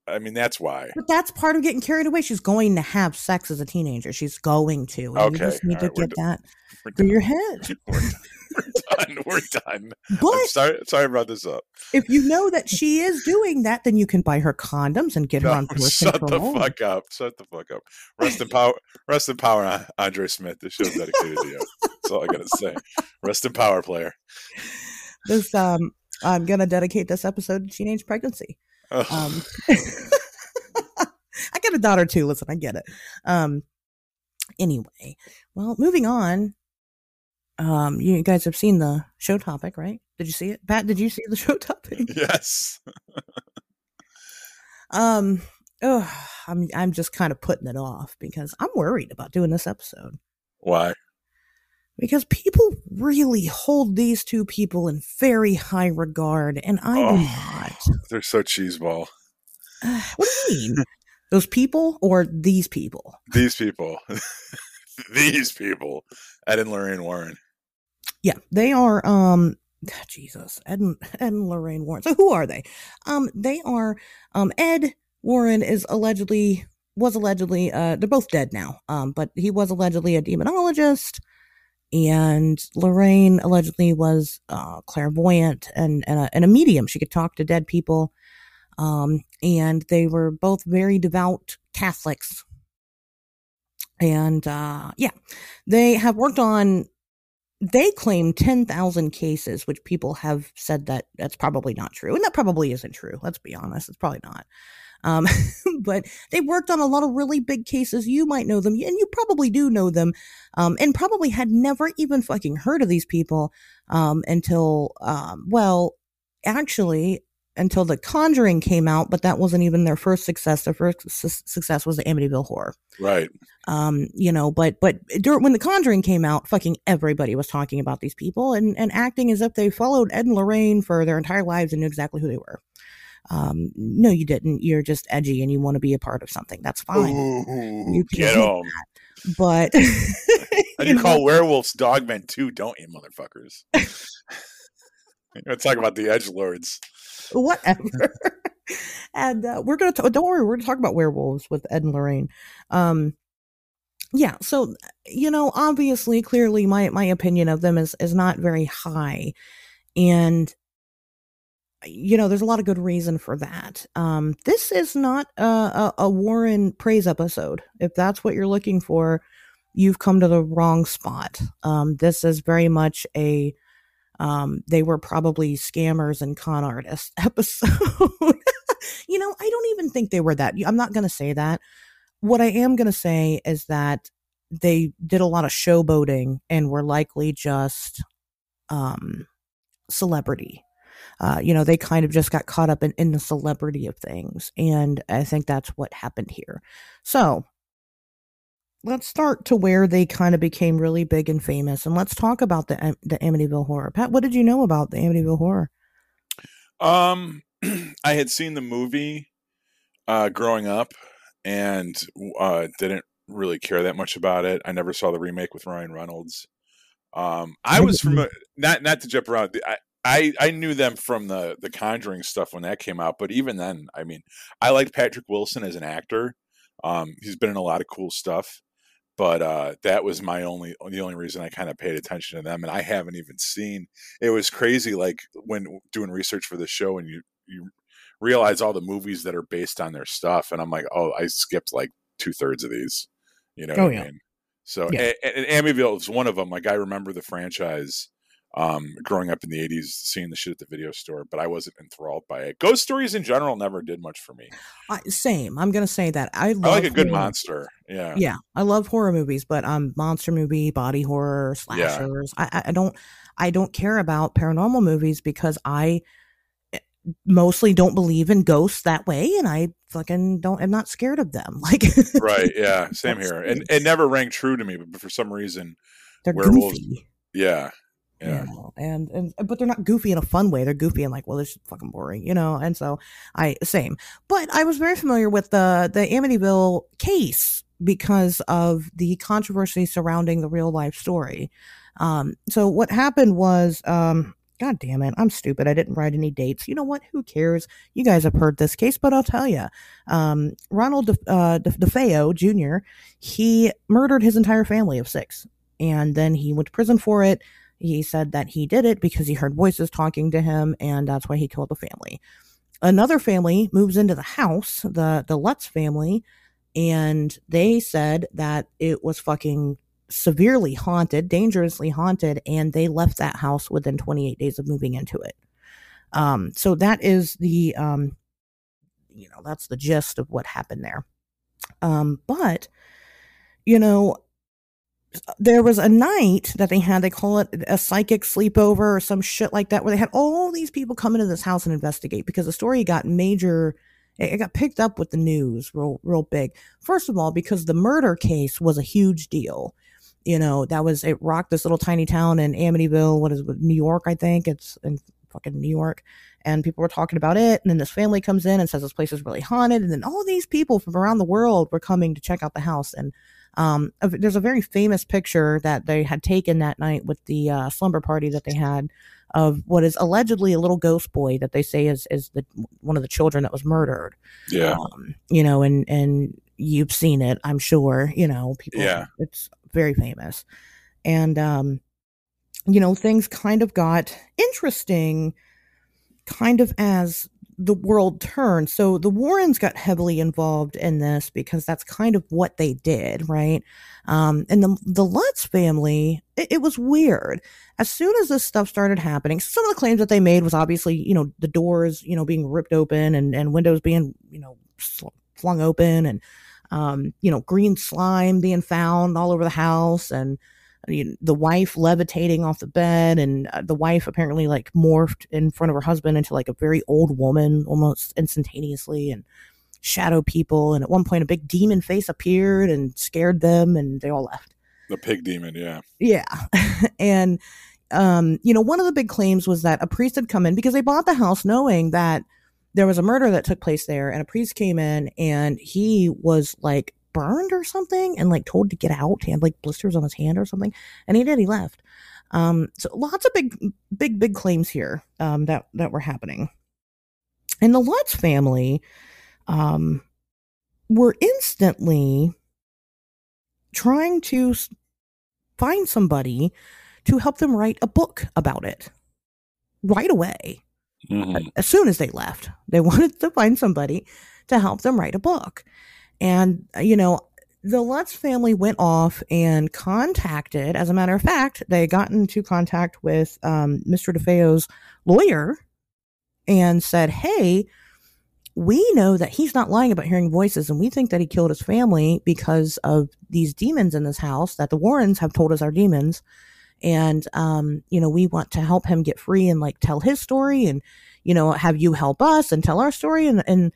I mean, that's why. But that's part of getting carried away. She's going to have sex as a teenager. She's going to. And okay. You just need All to right, get that through your head. We're, <laughs> we're done. We're done. <laughs> But I'm sorry, sorry I brought this up. If you know that she is doing that, then you can buy her condoms and get no, <laughs> her on birth Shut control. the fuck up. Shut the fuck up. Rest in power. Rest in power, Andre Smith. This show's dedicated to you. That's all I gotta say. Rest in power, player. This um, I'm gonna dedicate this episode to teenage pregnancy. Um, <laughs> I got a daughter too. Listen, I get it. Um, anyway, well, moving on. Um, you guys have seen the show topic, right? Did you see it, Pat? Did you see the <laughs> show topic? Yes. um. Oh, I'm I'm just kind of putting it off because I'm worried about doing this episode. Why? Because people really hold these two people in very high regard, and I oh, do not. They're so cheeseball. Uh, what do you mean? <laughs> Those people or these people? These people. <laughs> these people. Ed and Lorraine Warren. Yeah, they are um Jesus, Ed and, Ed and Lorraine Warren. So who are they? Um they are um Ed Warren is allegedly was allegedly uh they're both dead now. Um but he was allegedly a demonologist and Lorraine allegedly was uh clairvoyant and and a, and a medium. She could talk to dead people um, and they were both very devout Catholics. And uh, yeah, they have worked on, they claim 10,000 cases, which people have said that that's probably not true. And that probably isn't true. Let's be honest, it's probably not. Um, <laughs> but they worked on a lot of really big cases. You might know them, and you probably do know them, um, and probably had never even fucking heard of these people um, until, um, well, actually, until The Conjuring came out, but that wasn't even their first success. Their first su- success was the Amityville Horror. Right. Um, you know, but but during, when The Conjuring came out, fucking everybody was talking about these people and and acting as if they followed Ed and Lorraine for their entire lives and knew exactly who they were. Um, no, you didn't. You're just edgy and you want to be a part of something. That's fine. Ooh, you can get them. But <laughs> <laughs> and you, you call werewolves dogmen too, don't you, motherfuckers? <laughs> Let's talk about the edge lords. whatever. and uh, we're gonna t- don't worry, we're gonna talk about werewolves with Ed and Lorraine. Um, yeah, so you know, obviously, clearly, my my opinion of them is is not very high, and you know, there's a lot of good reason for that. Um, this is not a, a, a Warren praise episode. If that's what you're looking for, you've come to the wrong spot. Um, this is very much a um, they were probably scammers and con artists <laughs> episode. you know, I don't even think they were that. I'm not going to say that. What I am going to say is that they did a lot of showboating and were likely just um, celebrity. Uh, you know, they kind of just got caught up in, in the celebrity of things. And I think that's what happened here. So let's start to where they kind of became really big and famous, and let's talk about the the Amityville Horror. Pat, what did you know about the Amityville Horror? Um, <clears throat> I had seen the movie uh, growing up, and uh, didn't really care that much about it. I never saw the remake with Ryan Reynolds. Um, I was from not not to jump around. I, I I knew them from the the Conjuring stuff when that came out, but even then, I mean, I liked Patrick Wilson as an actor. Um, he's been in a lot of cool stuff but uh, that was my only the only reason I kind of paid attention to them, and I haven't even seen. It was crazy, like when doing research for the show, and you you realize all the movies that are based on their stuff, and I'm like, oh, I skipped like two thirds of these, you know. Oh, yeah. I mean? So, yeah. and, and Amityville is one of them. Like I remember the franchise um, growing up in the 80s, seeing the shit at the video store, but I wasn't enthralled by it. Ghost stories in general never did much for me. Uh, same. I'm going to say that. I, I like a good horror. monster. Yeah. Yeah. I love horror movies, but um, monster movie, body horror, slashers. Yeah. I, I don't, I don't care about paranormal movies because I, eh, mostly don't believe in ghosts that way and i fucking don't i'm not scared of them <laughs> like right yeah same here and it never rang true to me but for some reason they're werewolves goofy yeah yeah you and and but they're not goofy in a fun way they're goofy and like well this is fucking boring you know and so i same but i was very familiar with the the amityville case because of the controversy surrounding the real life story um so what happened was um God damn it. I'm stupid. I didn't write any dates. You know what? Who cares? You guys have heard this case, but I'll tell you. Um, Ronald De- uh, De- DeFeo Jr., he murdered his entire family of six. And then he went to prison for it. He said that he did it because he heard voices talking to him, and that's why he killed the family. Another family moves into the house, the, the Lutz family, and they said that it was fucking severely haunted, dangerously haunted, and they left that house within 28 days of moving into it. Um, so that is the, um, you know, that's the gist of what happened there. Um, but, you know, there was a night that they had, they call it a psychic sleepover or some shit like that, where they had all these people come into this house and investigate because the story got major it got picked up with the news real real big first of all because the murder case was a huge deal you know, that was it rocked this little tiny town in Amityville, what is it, New York, I think. It's in fucking New York. And people were talking about it. And then this family comes in and says this place is really haunted. And then all these people from around the world were coming to check out the house. And um, there's a very famous picture that they had taken that night with the uh, slumber party that they had of what is allegedly a little ghost boy that they say is is the one of the children that was murdered. Yeah. Um, you know, and and you've seen it, I'm sure. You know, people. Yeah. It's very famous. And, um, you know, things kind of got interesting kind of as the world turned. So the Warrens got heavily involved in this because that's kind of what they did, right? Um, and the the Lutz family, it, it, was weird. As soon as this stuff started happening, some of the claims that they made was obviously, you know, the doors, you know, being ripped open and and windows being, you know, flung open and um, you know, green slime being found all over the house and you know, the wife levitating off the bed and uh, the wife apparently like morphed in front of her husband into like a very old woman almost instantaneously and shadow people. And at one point a big demon face appeared and scared them and they all left. The pig demon yeah. Yeah. <laughs> And um you know one of the big claims was that a priest had come in because they bought the house knowing that there was a murder that took place there and a priest came in and he was like burned or something and like told to get out. He had like blisters on his hand or something. And he did, he left. Um, so lots of big, big, big claims here, um, that, that were happening. And the Lutz family, um, were instantly trying to find somebody to help them write a book about it right away mm-hmm. as soon as they left. They <laughs> wanted to find somebody to help them write a book. And, you know, the Lutz family went off and contacted, as a matter of fact, they got into contact with um, Mr. DeFeo's lawyer and said, Hey, we know that he's not lying about hearing voices, and we think that he killed his family because of these demons in this house that the Warrens have told us are demons and um, you know we want to help him get free and like tell his story and you know have you help us and tell our story and and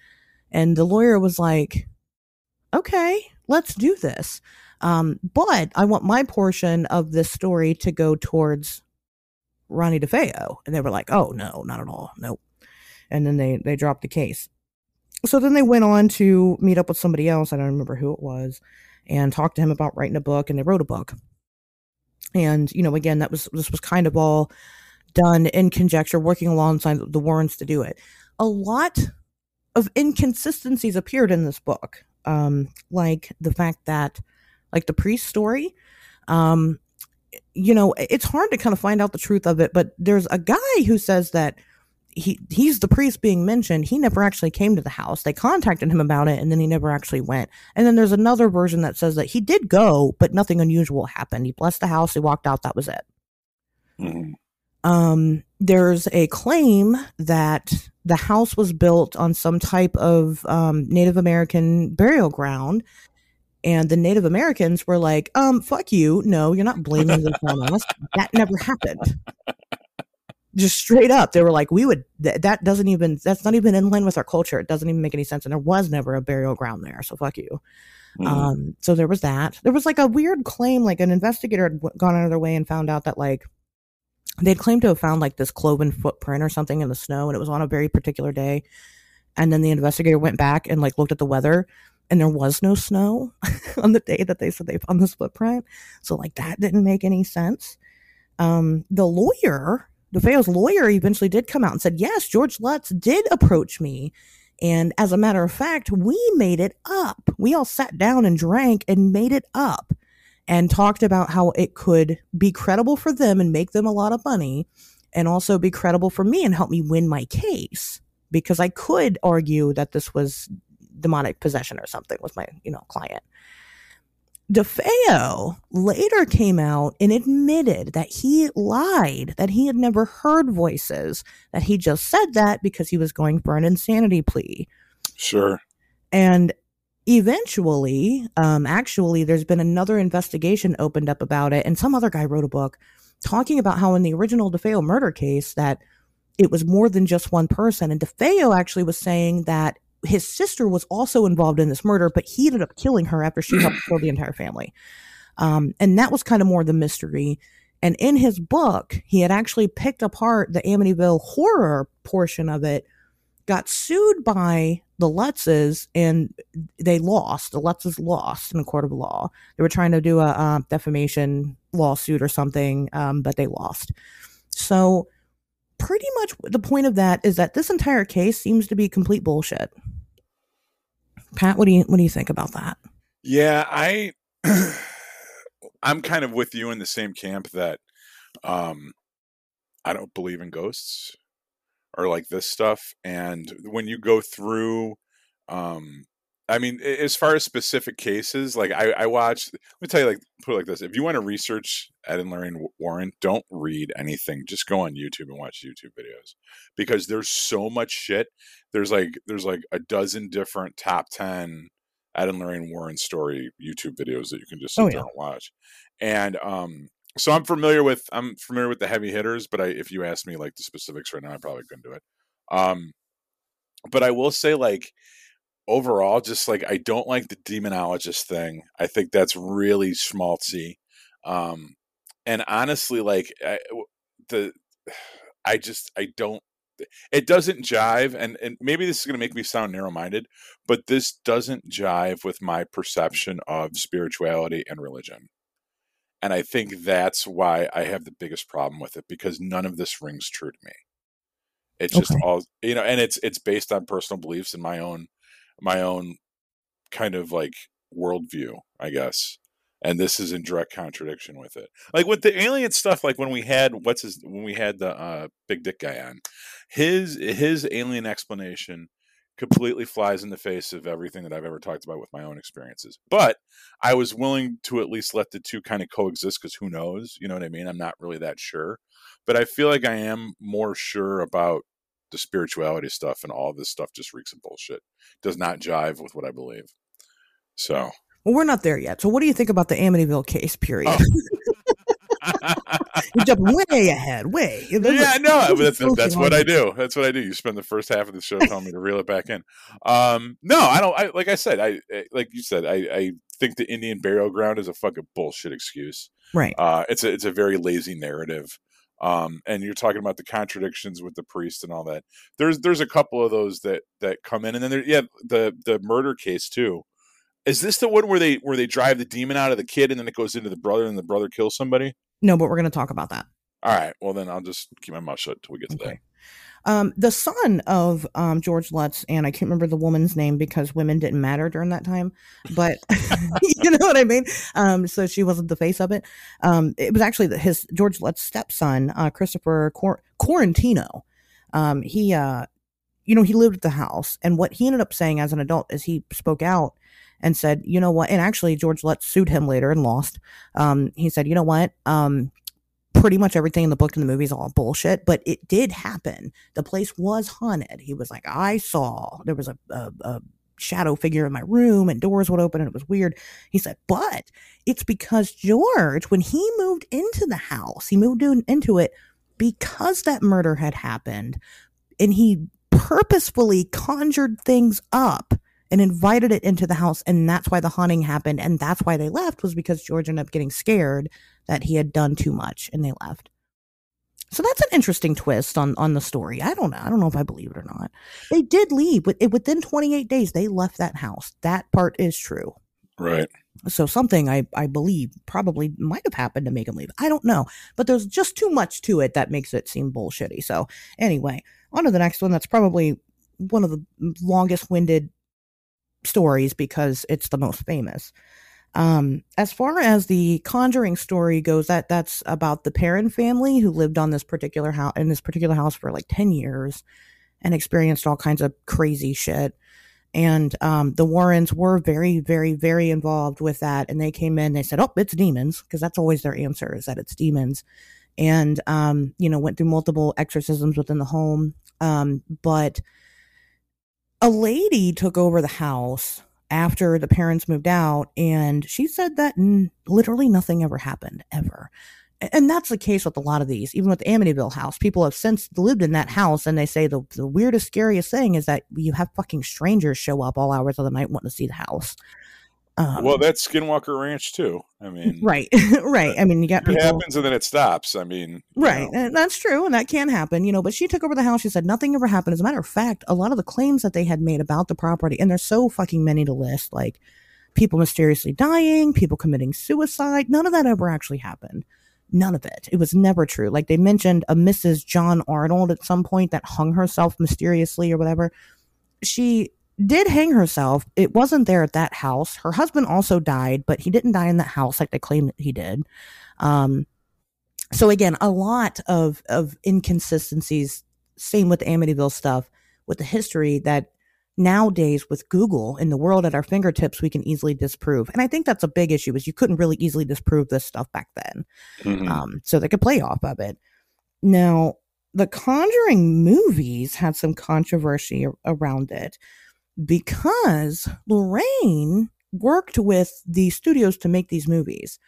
and the lawyer was like okay let's do this. Um, but i want my portion of this story to go towards ronnie defeo. And they were like oh no not at all. Nope. And then they they dropped the case. So then they went on to meet up with somebody else. I don't remember who it was. And talk to him about writing a book and they wrote a book. And, you know, again, that was, this was kind of all done in conjecture, working alongside the Warrens to do it. A lot of inconsistencies appeared in this book, um, like the fact that, like the priest story, um, you know, it's hard to kind of find out the truth of it, but there's a guy who says that he he's the priest being mentioned. He never actually came to the house. They contacted him about it, and then he never actually went. And then there's another version that says that he did go, but nothing unusual happened. He blessed the house. He walked out. That was it. Mm-hmm. Um, there's a claim that the house was built on some type of um, Native American burial ground, and the Native Americans were like, "Um, fuck you! No, you're not blaming this on us. That never happened." just straight up they were like we would th- that doesn't even that's not even in line with our culture it doesn't even make any sense and there was never a burial ground there so fuck you mm. um so there was that there was like a weird claim like an investigator had gone out of their way and found out that like they'd claimed to have found like this cloven footprint or something in the snow and it was on a very particular day and then the investigator went back and like looked at the weather and there was no snow <laughs> on the day that they said they found this footprint so like that didn't make any sense um the lawyer DeFeo's lawyer eventually did come out and said, yes, George Lutz did approach me. And as a matter of fact, we made it up. We all sat down and drank and made it up and talked about how it could be credible for them and make them a lot of money and also be credible for me and help me win my case because I could argue that this was demonic possession or something with my, you know, client. DeFeo later came out and admitted that he lied, that he had never heard voices, that he just said that because he was going for an insanity plea. Sure. And eventually, um, actually, there's been another investigation opened up about it, and some other guy wrote a book talking about how in the original DeFeo murder case that it was more than just one person. And DeFeo actually was saying that his sister was also involved in this murder, but he ended up killing her after she helped kill the entire family. Um, and that was kind of more the mystery. And in his book, he had actually picked apart the Amityville horror portion of it, got sued by the Lutzes, and they lost. The Lutzes lost in a court of law. They were trying to do a uh, defamation lawsuit or something, um, but they lost. So pretty much the point of that is that this entire case seems to be complete bullshit. Pat, what do you what do you think about that? Yeah, I <clears throat> I'm kind of with you in the same camp that um I don't believe in ghosts or like this stuff and when you go through um I mean, as far as specific cases, like I, I watched. Let me tell you, like put it like this: if you want to research Ed and Lorraine Warren, don't read anything. Just go on YouTube and watch YouTube videos because there's so much shit. There's like there's like a dozen different top ten Ed and Lorraine Warren story YouTube videos that you can just sit oh, yeah. there and watch. And um, so I'm familiar with I'm familiar with the heavy hitters, but I, if you ask me like the specifics right now, I probably couldn't do it. Um, but I will say like overall, just like I don't like the demonologist thing. I think that's really schmaltzy. Um, and honestly, like I, the, I just I don't. It doesn't jive, and and maybe this is going to make me sound narrow minded, but this doesn't jive with my perception of spirituality and religion. And I think that's why I have the biggest problem with it because none of this rings true to me. It's just okay. all you know, and it's it's based on personal beliefs and my own my own kind of like worldview, I guess. And this is in direct contradiction with it. Like with the alien stuff, like when we had what's his when we had the uh, big dick guy on, his his alien explanation completely flies in the face of everything that I've ever talked about with my own experiences. But I was willing to at least let the two kind of coexist because who knows? You know what I mean? I'm not really that sure. But I feel like I am more sure about the spirituality stuff and all this stuff just reeks of bullshit. Does not jive with what I believe. So well, we're not there yet. So what do you think about the Amityville case period? Oh. You jump way ahead, way. yeah, no, that's, that's what I do. That's what I do. You spend the first half of the show telling me to reel it back in. Um, no, I don't. I like I said, I, I like you said, I, I think the Indian burial ground is a fucking bullshit excuse. Right. Uh, it's a it's a very lazy narrative. Um, and you're talking about the contradictions with the priest and all that. There's there's a couple of those that that come in, and then there, yeah, the the murder case too. Is this the one where they where they drive the demon out of the kid and then it goes into the brother and the brother kills somebody? No, but we're going to talk about that. All right. Well, then I'll just keep my mouth shut until we get to okay. that. Um, the son of um, George Lutz, and I can't remember the woman's name because women didn't matter during that time, but <laughs> <laughs> you know what I mean? Um, so she wasn't the face of it. Um, it was actually his George Lutz's stepson, uh, Christopher Cor- Quaratino. Um, he, uh, you know, he lived at the house, and what he ended up saying as an adult is he spoke out and said, you know what? And actually, George Lutz sued him later and lost. Um, he said, you know what? Um, pretty much everything in the book and the movie is all bullshit, but it did happen. The place was haunted. He was like, I saw there was a, a, a shadow figure in my room and doors would open and it was weird. He said, but it's because George, when he moved into the house, he moved in, into it because that murder had happened and he purposefully conjured things up and invited it into the house and that's why the haunting happened and that's why they left was because george ended up getting scared that he had done too much and they left so that's an interesting twist on on the story i don't know i don't know if i believe it or not they did leave within 28 days they left that house that part is true right so something I, I believe probably might have happened to make him leave. I don't know. But there's just too much to it that makes it seem bullshitty. So anyway, on to the next one. That's probably one of the longest winded stories because it's the most famous. Um, as far as the Conjuring story goes, that that's about the Perron family who lived on this particular house in this particular house for like ten years and experienced all kinds of crazy shit. And um, the Warrens were very, very, very involved with that. And they came in, they said, Oh, it's demons, because that's always their answer is that it's demons. And, um, you know, went through multiple exorcisms within the home. Um, but a lady took over the house after the parents moved out, and she said that n- literally nothing ever happened, ever and that's the case with a lot of these, even with the Amityville house. People have since lived in that house and they say the, the weirdest, scariest thing is that you have fucking strangers show up all hours of the night wanting to see the house. Um, well, that's Skinwalker Ranch too. I mean, right, <laughs> right. I mean, you got it people, happens and then it stops. I mean, right, and that's true, and that can happen, you know. But she took over the house. She said nothing ever happened. As a matter of fact, a lot of the claims that they had made about the property, and there's so fucking many to list, like people mysteriously dying, people committing suicide. None of that ever actually happened. None of it. It was never true. Like they mentioned a Mrs. John Arnold at some point that hung herself mysteriously or whatever. She did hang herself. It wasn't there at that house. Her husband also died, but he didn't die in that house like they claim that he did. Um, so again, a lot of of inconsistencies. Same with the Amityville stuff, with the history that nowadays with Google in the world at our fingertips, we can easily disprove. And I think that's a big issue is you couldn't really easily disprove this stuff back then. Mm-hmm. Um, so they could play off of it. Now, the Conjuring movies had some controversy around it because Lorraine worked with the studios to make these movies.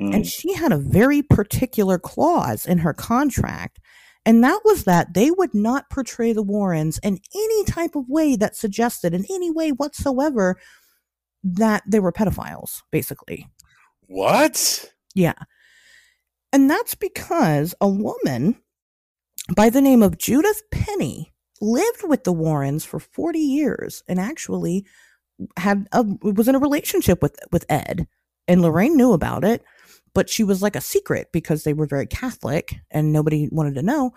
Mm. And she had a very particular clause in her contract and that was that they would not portray the Warrens in any type of way that suggested, in any way whatsoever, that they were pedophiles, basically. What? Yeah. And that's because a woman by the name of Judith Penney lived with the Warrens for 40 years and actually had a, was in a relationship with with Ed and Lorraine knew about it but she was like a secret because they were very Catholic and nobody wanted to know.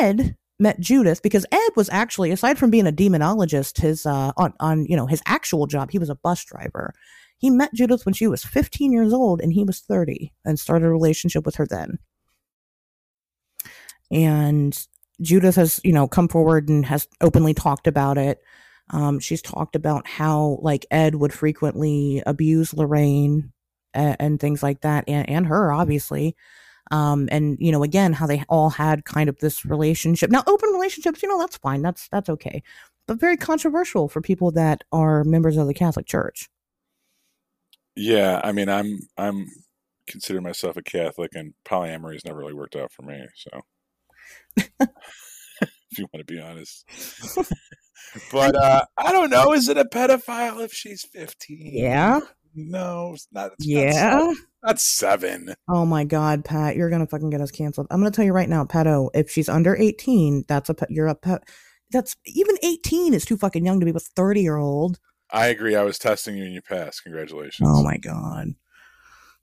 Ed met Judith because Ed was actually, aside from being a demonologist, his uh, on on you know his actual job, he was a bus driver. He met Judith when she was 15 years old and he was 30 and started a relationship with her then. And Judith has, you know, come forward and has openly talked about it. Um, she's talked about how like Ed would frequently abuse Lorraine and, and things like that, and, and her obviously. Um, and you know, again, how they all had kind of this relationship. Now, open relationships, you know, that's fine. That's that's okay, but very controversial for people that are members of the Catholic Church. Yeah, I mean, I'm I'm consider myself a Catholic, and polyamory has never really worked out for me. So, <laughs> if you want to be honest, but uh, I don't know. Is it a pedophile if she's fifteen? Yeah, no, it's not. It's yeah. That's seven. Oh my God, Pat, you're gonna fucking get us canceled. I'm gonna tell you right now, Pato, if she's under 18, that's a you're a pet. That's even 18 is too fucking young to be with 30 year old. I agree. I was testing you and you passed. Congratulations. Oh my God.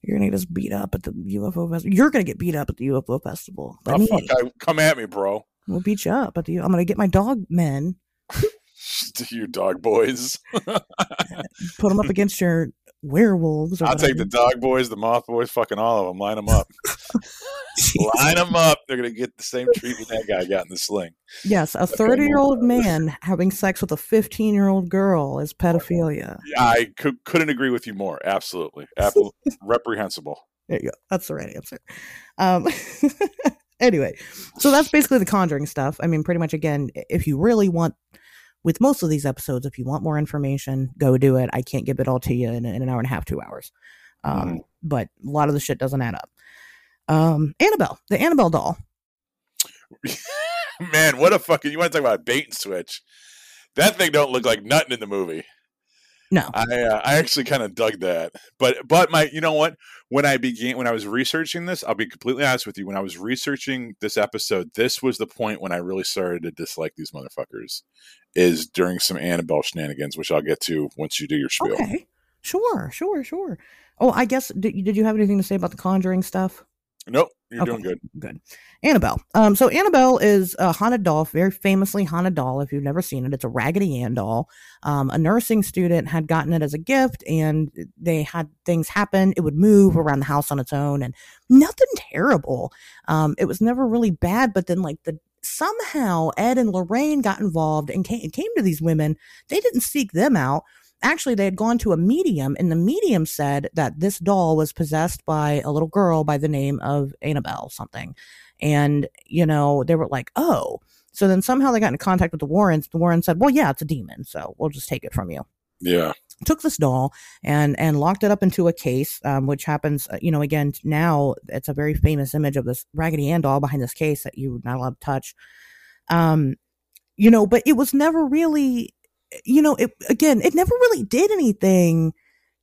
You're gonna get us beat up at the UFO festival. You're gonna get beat up at the UFO festival. oh, I, come at me, bro. We'll beat you up at the. I'm gonna get my dog men. <laughs> you dog boys. <laughs> Put them up <laughs> against your werewolves. I'll take the dog boys, the moth boys, fucking all of them. Line them up. <laughs> Line them up. They're gonna get the same treatment that guy got in the sling. Yes, a thirty-year-old man having sex with a fifteen-year-old girl is pedophilia. Yeah, I could, couldn't agree with you more. Absolutely, Apple <laughs> reprehensible. There you go. That's the right answer. Um, <laughs> anyway, so that's basically the Conjuring stuff. I mean, pretty much again, if you really want with most of these episodes, if you want more information, go do it. I can't give it all to you in, in an hour and a half, two hours. Um, mm. But a lot of the shit doesn't add up. Um, Annabelle, the Annabelle doll. <laughs> Man, what a fucking you want to talk about a bait and switch? That thing don't look like nothing in the movie. No, I uh, I actually kind of dug that, but but my you know what? When I began when I was researching this, I'll be completely honest with you. When I was researching this episode, this was the point when I really started to dislike these motherfuckers. Is during some Annabelle shenanigans, which I'll get to once you do your spiel. Okay, sure, sure, sure. Oh, I guess did, did you have anything to say about the Conjuring stuff? Nope, you're okay, doing good. Good. Annabelle. Um, so Annabelle is a haunted doll, very famously haunted doll. If you've never seen it, it's a Raggedy Ann doll. Um, a nursing student had gotten it as a gift, and they had things happen. It would move around the house on its own, and nothing terrible. Um, it was never really bad, but then like the somehow Ed and Lorraine got involved and came, came to these women. They didn't seek them out actually they had gone to a medium and the medium said that this doll was possessed by a little girl by the name of Annabelle something. And, you know, they were like, oh. So then somehow they got in contact with the Warrens. The Warrens said, well, yeah, it's a demon. So we'll just take it from you. Yeah. Took this doll and and locked it up into a case, um, which happens, uh, you know, again now it's a very famous image of this Raggedy Ann doll behind this case that you're not allowed to touch. Um, you know, but it was never really you know, it, again, it never really did anything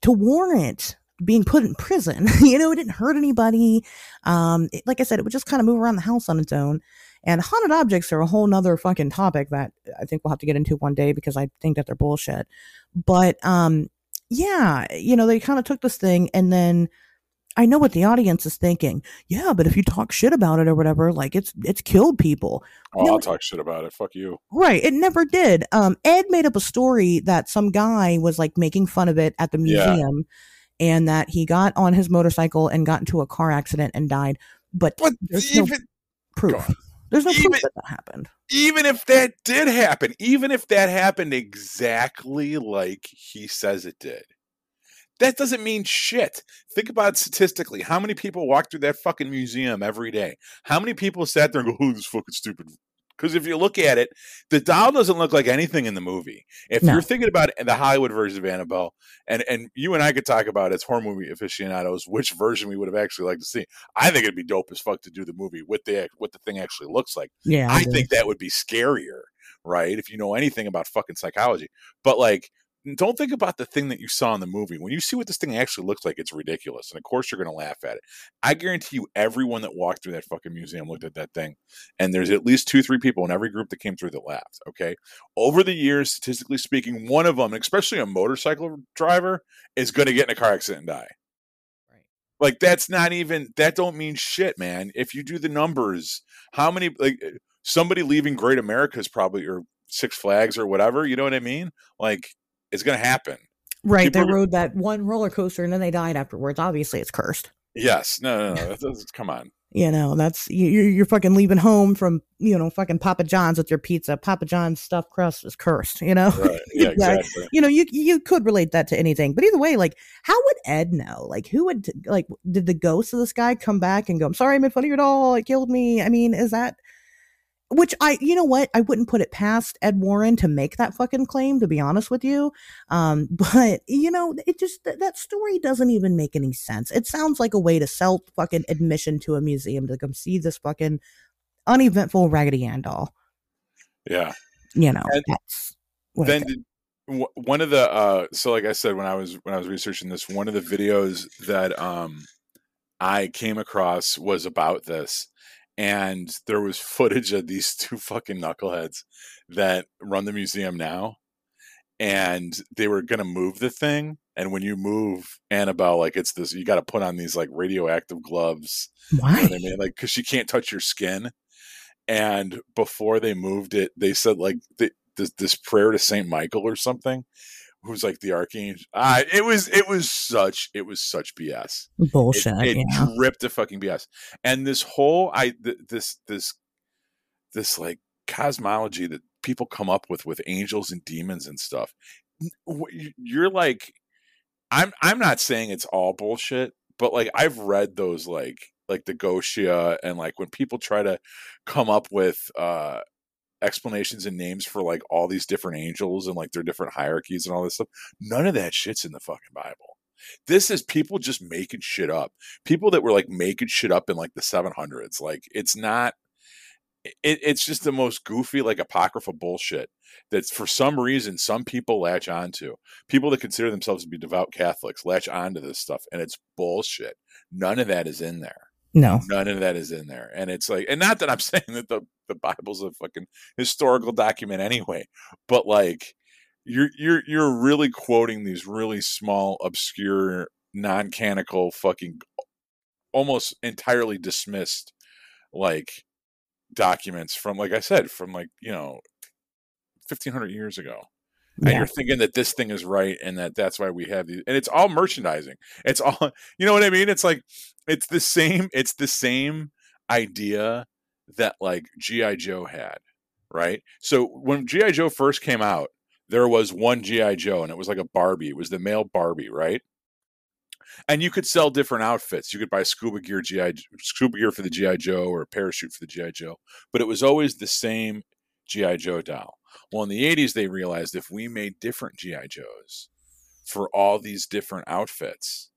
to warrant being put in prison. <laughs> you know, it didn't hurt anybody. Um, it, like I said, it would just kind of move around the house on its own. And haunted objects are a whole nother fucking topic that I think we'll have to get into one day because I think that they're bullshit. But um, yeah, you know, they kind of took this thing and then I know what the audience is thinking. Yeah, but if you talk shit about it or whatever, like it's it's killed people. Oh, no, I'll talk shit about it. Fuck you. Right. It never did. Um, Ed made up a story that some guy was like making fun of it at the museum yeah. and that he got on his motorcycle and got into a car accident and died. But, but there's even, no proof. There's no even, proof that that happened. Even if that did happen, even if that happened exactly like he says it did, that doesn't mean shit. Think about statistically. How many people walk through that fucking museum every day? How many people sat there and go, oh, this fucking stupid because if you look at it, the doll doesn't look like anything in the movie. If no. you're thinking about the Hollywood version of Annabelle, and and you and I could talk about as horror movie aficionados which version we would have actually liked to see. I think it'd be dope as fuck to do the movie with the what the thing actually looks like. Yeah, I, I think that would be scarier, right? If you know anything about fucking psychology, but like don't think about the thing that you saw in the movie. When you see what this thing actually looks like, it's ridiculous. And of course, you're going to laugh at it. I guarantee you, everyone that walked through that fucking museum looked at that thing. And there's at least two, three people in every group that came through that laughed. Okay. Over the years, statistically speaking, one of them, especially a motorcycle driver, is going to get in a car accident and die. Right. Like, that's not even, that don't mean shit, man. If you do the numbers, how many, like, somebody leaving Great America is probably, or Six Flags or whatever, you know what I mean? Like, it's going to happen. Right. People they rode that one roller coaster and then they died afterwards. Obviously, it's cursed. Yes. No, no, no. come on. You know, that's you're you're fucking leaving home from you know fucking Papa John's with your pizza. Papa John's stuffed crust is cursed. You know, right. <laughs> yeah, exactly. you know, you you could relate that to anything, but either way, like, how would Ed know? Like, who would like? Did the ghost of this guy come back and go? I'm sorry, I made fun of your doll. It killed me. I mean, is that which I, you know what, I wouldn't put it past Ed Warren to make that fucking claim, to be honest with you. Um, <laughs> but you know, it just th- that story doesn't even make any sense. It sounds like a way to sell fucking admission to a museum to come see this fucking uneventful Raggedy Ann doll. Yeah, you know, and then did, one of the uh, so like I said when I was when I was researching this, one of the videos that um I came across was about this and there was footage of these <laughs> two fucking knuckleheads that run the museum now and they were going to move the thing and when you move annabelle like it's this you got to put on these like radioactive gloves why you know I mean? like because she can't touch your skin and before they moved it they said like they, this, this prayer to saint michael or something who's like the archangel. Uh, it was it was such it was such BS bullshit. It, it yeah. dripped of fucking BS. And this whole I th- this this this like cosmology that people come up with with angels and demons and stuff. You're like, I'm I'm not saying it's all bullshit, but like I've read those like like the Goetia and like when people try to come up with uh explanations and names for like all these different angels and like their different hierarchies and all this stuff. None of that shit's in the fucking Bible. This is people just making shit up. People that were like making shit up in like the 700s. Like it's not it, it's just the most goofy, like apocryphal bullshit that for some reason some people latch onto. People that consider themselves to be devout Catholics latch onto this stuff, and it's bullshit. None of that is in there. No, none of that is in there, and it's like, and not that I'm <laughs> saying that the the Bible's a fucking historical document anyway, but like you're you're you're really quoting these really small, obscure, non-canonical, fucking almost entirely dismissed like documents from like I said from like you know 1500 years ago and you're thinking that this thing is right and that that's why we have these and it's all merchandising. It's all <laughs> you know what i mean? It's like it's the same it's the same idea that like gi joe had right? So when gi joe first came out there was one gi joe and it was like a barbie. It was the male barbie right? And you could sell different outfits. You could buy scuba gear, GI scuba gear for the GI Joe, or a parachute for the GI Joe, but it was always the same GI Joe doll. Well, in the '80s, they realized if we made different GI Joes for all these different outfits,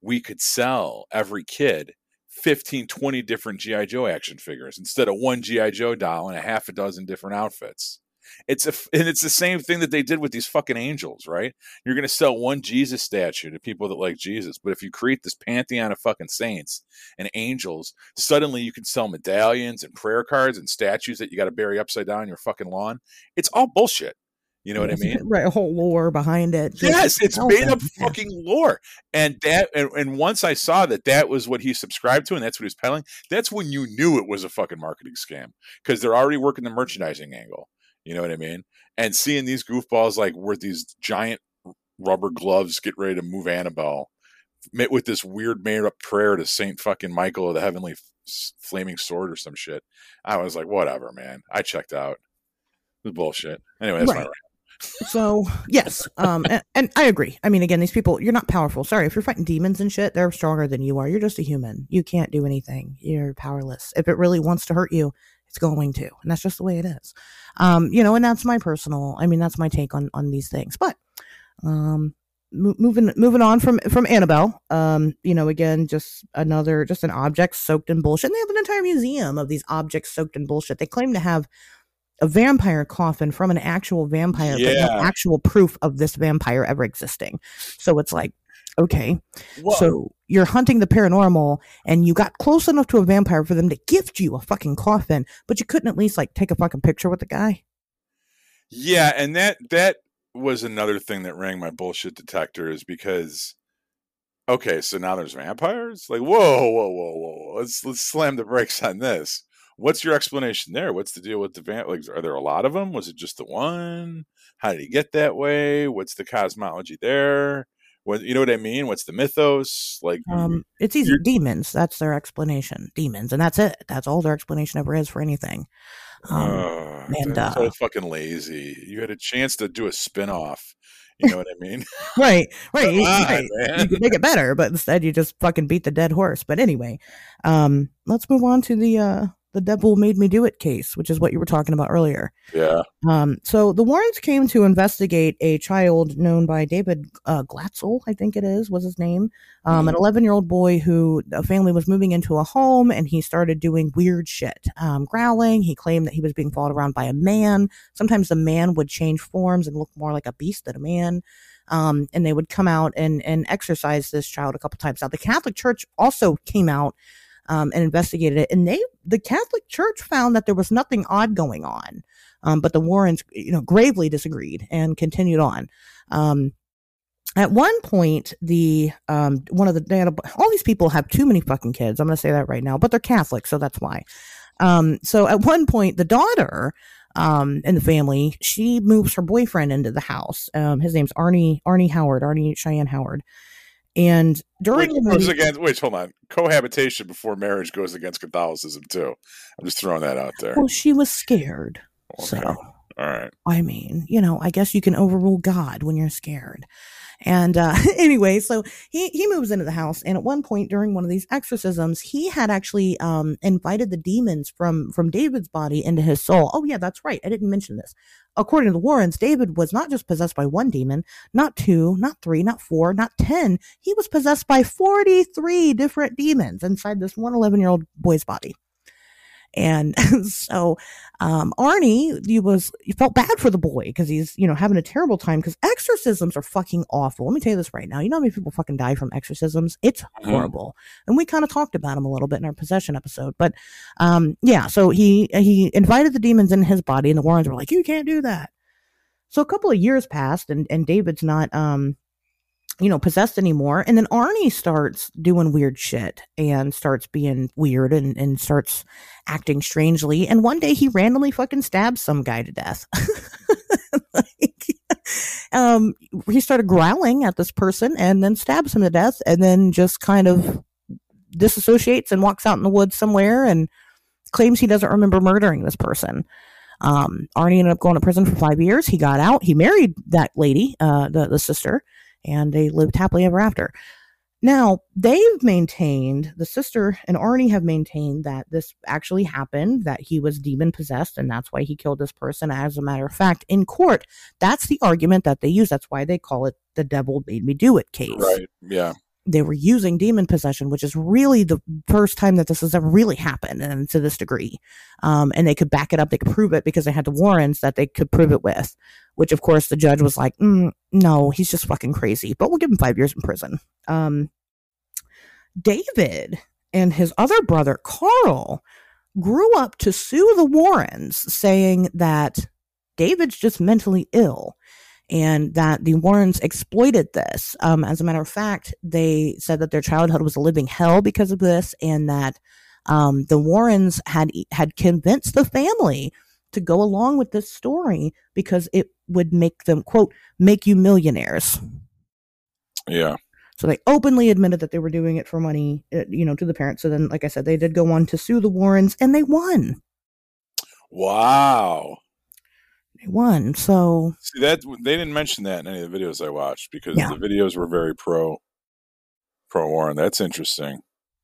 we could sell every kid 15, 20 different GI Joe action figures instead of one GI Joe doll and a half a dozen different outfits. It's a and it's the same thing that they did with these fucking angels, right? You're going to sell one Jesus statue to people that like Jesus, but if you create this pantheon of fucking saints and angels, suddenly you can sell medallions and prayer cards and statues that you got to bury upside down your fucking lawn. It's all bullshit. You know what I mean? Right, a whole lore behind it. Yes, it's made up fucking lore. And that, and, and, once I saw that that was what he subscribed to, and that's what he's peddling, that's when you knew it was a fucking marketing scam because they're already working the merchandising angle. You know what I mean? And seeing these goofballs like with these giant rubber gloves get ready to move Annabelle with this weird made up prayer to Saint fucking Michael of the Heavenly Flaming Sword or some shit. I was like, whatever, man. I checked out. It was bullshit. Anyway, that's right. my rant. so yes, um, and, and, I agree. I mean, again, these people, you're not powerful. Sorry, if you're fighting demons and shit, they're stronger than you are. You're just a human. You can't do anything. You're powerless. If it really wants to hurt you, it's going to, and that's just the way it is. Um, you know, and that's my personal. I mean, that's my take on on these things. But um, moving moving on from from Annabelle. Um, you know, again, just another just an object soaked in bullshit. And they have an entire museum of these objects soaked in bullshit. They claim to have a vampire coffin from an actual vampire, yeah. but no actual proof of this vampire ever existing. So it's like, okay, Whoa. so you're hunting the paranormal and you got close enough to a vampire for them to gift you a fucking coffin, but you couldn't at least like take a fucking picture with the guy. Yeah, and that that was another thing that rang my bullshit detector is because okay, so now there's vampires? Like, whoa, whoa, whoa, whoa. Let's let's slam the brakes on this. What's your explanation there? What's the deal with the vamp? Like, are there a lot of them? Was it just the one? How did he get that way? What's the cosmology there? What you know what I mean? What's the mythos? Like um, it's easy. Demons. That's their explanation. Demons, and that's it. That's all their explanation ever is for anything. Um, uh, and uh, so fucking lazy. You had a chance to do a spin-off. You know what I mean? <laughs> right, right. You, on, right. you could make it better, but instead you just fucking beat the dead horse. But anyway, um, let's move on to the uh, the devil made me do it case, which is what you were talking about earlier. Yeah. Um, so the Warrens came to investigate a child known by David uh, Glatzel, I think it is, was his name. Um, mm An 11 year old boy who a family was moving into a home and he started doing weird shit, um, growling. He claimed that he was being followed around by a man. Sometimes the man would change forms and look more like a beast than a man. Um, and they would come out and, and exercise this child a couple times. Now, the Catholic Church also came out um, and investigated it. And they, the Catholic Church found that there was nothing odd going on. Um, but the Warrens, you know, gravely disagreed and continued on. Um, at one point, the um, one of the they had a, all these people have too many fucking kids. I'm going to say that right now, but they're Catholic, so that's why. Um, so at one point, the daughter um, in the family, she moves her boyfriend into the house. Um, his name's Arnie Arnie Howard, Arnie Cheyenne Howard, and during which goes against wait, hold on. Cohabitation before marriage goes against Catholicism too. I'm just throwing that out there. Well, she was scared. Okay. So all right. I mean, you know, I guess you can overrule God when you're scared. And uh, <laughs> anyway, so he he moves into the house, and at one point during one of these exorcisms, he had actually um, invited the demons from from David's body into his soul. Oh yeah, that's right. I didn't mention this. According to the Warrens, David was not just possessed by one demon, not two, not three, not four, not ten. He was possessed by forty three different demons inside this one 11 year old boy's body. And <laughs> so um, Arnie, you was you felt bad for the boy because he's you know having a terrible time because exorcisms are fucking awful. Let me tell you this right now. You know how many people fucking die from exorcisms? It's Mhm. horrible. And we kind of talked about him a little bit in our possession episode. But um, yeah, so he he invited the demons in his body, and the Warrens were like, "You can't do that." So a couple of years passed, and and David's not um you know, possessed anymore. And then Arnie starts doing weird shit and starts being weird and, and starts acting strangely. And one day he randomly fucking stabs some guy to death. <laughs> like, um, he started growling at this person and then stabs him to death and then just kind of disassociates and walks out in the woods somewhere and claims he doesn't remember murdering this person. Um, Arnie ended up going to prison for five years. He got out. He married that lady, uh, the, the sister and they lived happily ever after. Now, they've maintained, the sister and Arnie have maintained that this actually happened, that he was demon possessed, and that's why he killed this person. As a matter of fact, in court, that's the argument that they use. That's why they call it the devil made me do it case Right. Yeah. They were using demon possession, which is really the first time that this has ever really happened, and to this degree. Um, and they could back it up, they could prove it because they had the warrants that they could prove it with. Which, of course, the judge was like, mm, "No, he's just fucking crazy," but we'll give him five years in prison. Um, David and his other brother Carl grew up to sue the Warrens, saying that David's just mentally ill and that the Warrens exploited this. Um, as a matter of fact, they said that their childhood was a living hell because of this, and that um, the Warrens had had convinced the family to go along with this story because it would make them quote make you millionaires. Yeah. So they openly admitted that they were doing it for money, uh, you know, to the parents. So then, like I said, they did go on to sue the Warrens, and they won. Wow. Won. So See that they didn't mention that in any of the videos I watched because Yeah. the videos were very pro pro Warren. That's interesting.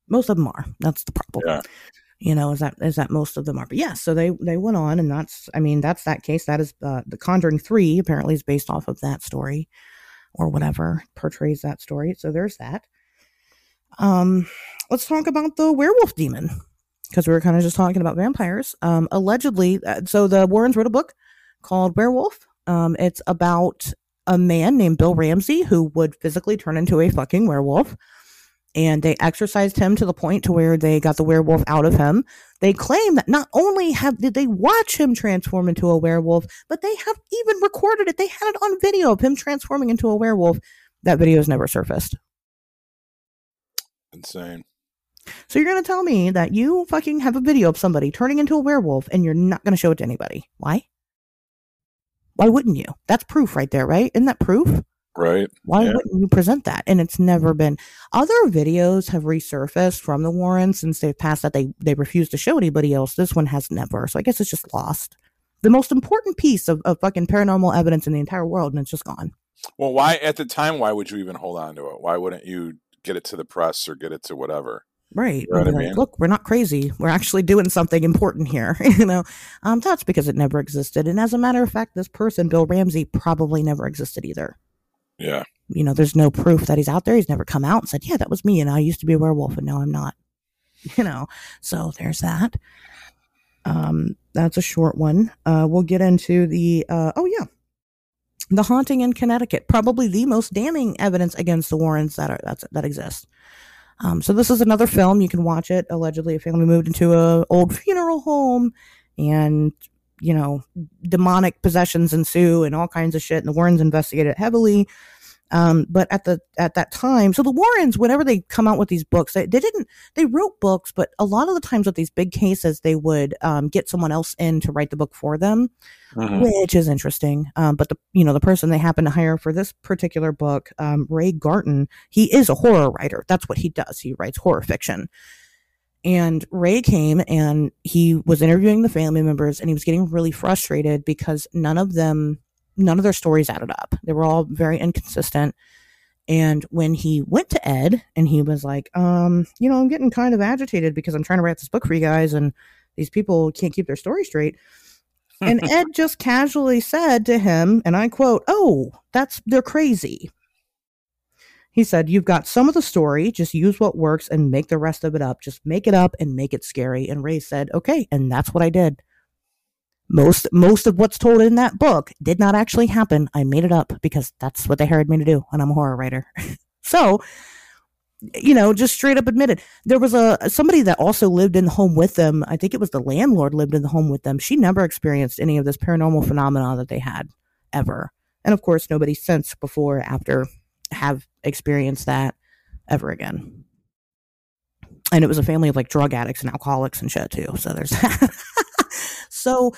most of them are. That's the problem. Yeah. You know, is that is that most of them are. But yeah, so they they went on, and that's I mean that's that case. That is uh, the Conjuring Three apparently is based off of that story, or whatever portrays that story. So there's that. Um, let's talk about the werewolf demon because we were kind of just talking about vampires. Um, allegedly, uh, so the Warrens wrote a book called Werewolf. Um, it's about a man named Bill Ramsey who would physically turn into a fucking werewolf and they exercised him to the point to where they got the werewolf out of him. They claim that not only have did they watch him transform into a werewolf, but they have even recorded it. They had it on video of him transforming into a werewolf. That video has never surfaced. Insane. So you're gonna tell me that you fucking have a video of somebody turning into a werewolf and you're not gonna show it to anybody? Why? Why wouldn't you? That's proof right there, right? Isn't that proof? Right. Why Yeah. wouldn't you present that? And it's never been. Other videos have resurfaced from the Warrens since they've passed that they they refuse to show anybody else. This one has never. So I guess it's just lost. The most important piece of, of fucking paranormal evidence in the entire world, and it's just gone. Well, why at the time? Why would you even hold on to it? Why wouldn't you get it to the press or get it to whatever? Right. know be like, mean? Look, we're not crazy. We're actually doing something important here. <laughs> you know, um, that's because it never existed. And as a matter of fact, this person, Bill Ramsey, probably never existed either. Yeah. you know, there's no proof that he's out there. He's never come out and said, yeah, that was me. And I used to be a werewolf and now I'm not, <laughs> you know, so there's that. Um, that's a short one. Uh, we'll get into the, uh, oh yeah, the haunting in Connecticut, probably the most damning evidence against the Warrens that are, that's, that exists. Um, so this is another film. You can watch it. Allegedly, a family moved into a old <laughs> funeral home and, you know, demonic possessions ensue and all kinds of shit. And the Warrens investigate it heavily. Um, but at the at that time, so the Warrens, whenever they come out with these books, they, they didn't they wrote books, but a lot of the times with these big cases, they would um, get someone else in to write the book for them, Mhm. which is interesting. Um, but the you know the person they happen to hire for this particular book, um, Ray Garton, he is a horror writer. That's what he does. He writes horror fiction. And Ray came and he was interviewing the family members and he was getting really frustrated because none of them, none of their stories added up. They were all very inconsistent. And when he went to Ed and he was like, um, you know, I'm getting kind of agitated because I'm trying to write this book for you guys and these people can't keep their story straight. And <laughs> Ed just casually said to him, and I quote, Oh, that's, they're crazy. He said, You've got some of the story, just use what works and make the rest of it up. Just make it up and make it scary. And Ray said, Okay. And that's what I did. Most most of what's told in that book did not actually happen. I made it up because that's what they hired me to do, and I'm a horror writer. <laughs> so you know, just straight up admitted. There was a somebody that also lived in the home with them. I think it was the landlord lived in the home with them. She never experienced any of this paranormal phenomena that they had ever. And of course, nobody since before after have experienced that ever again. And it was a family of like drug addicts and alcoholics and shit too. So there's <laughs> so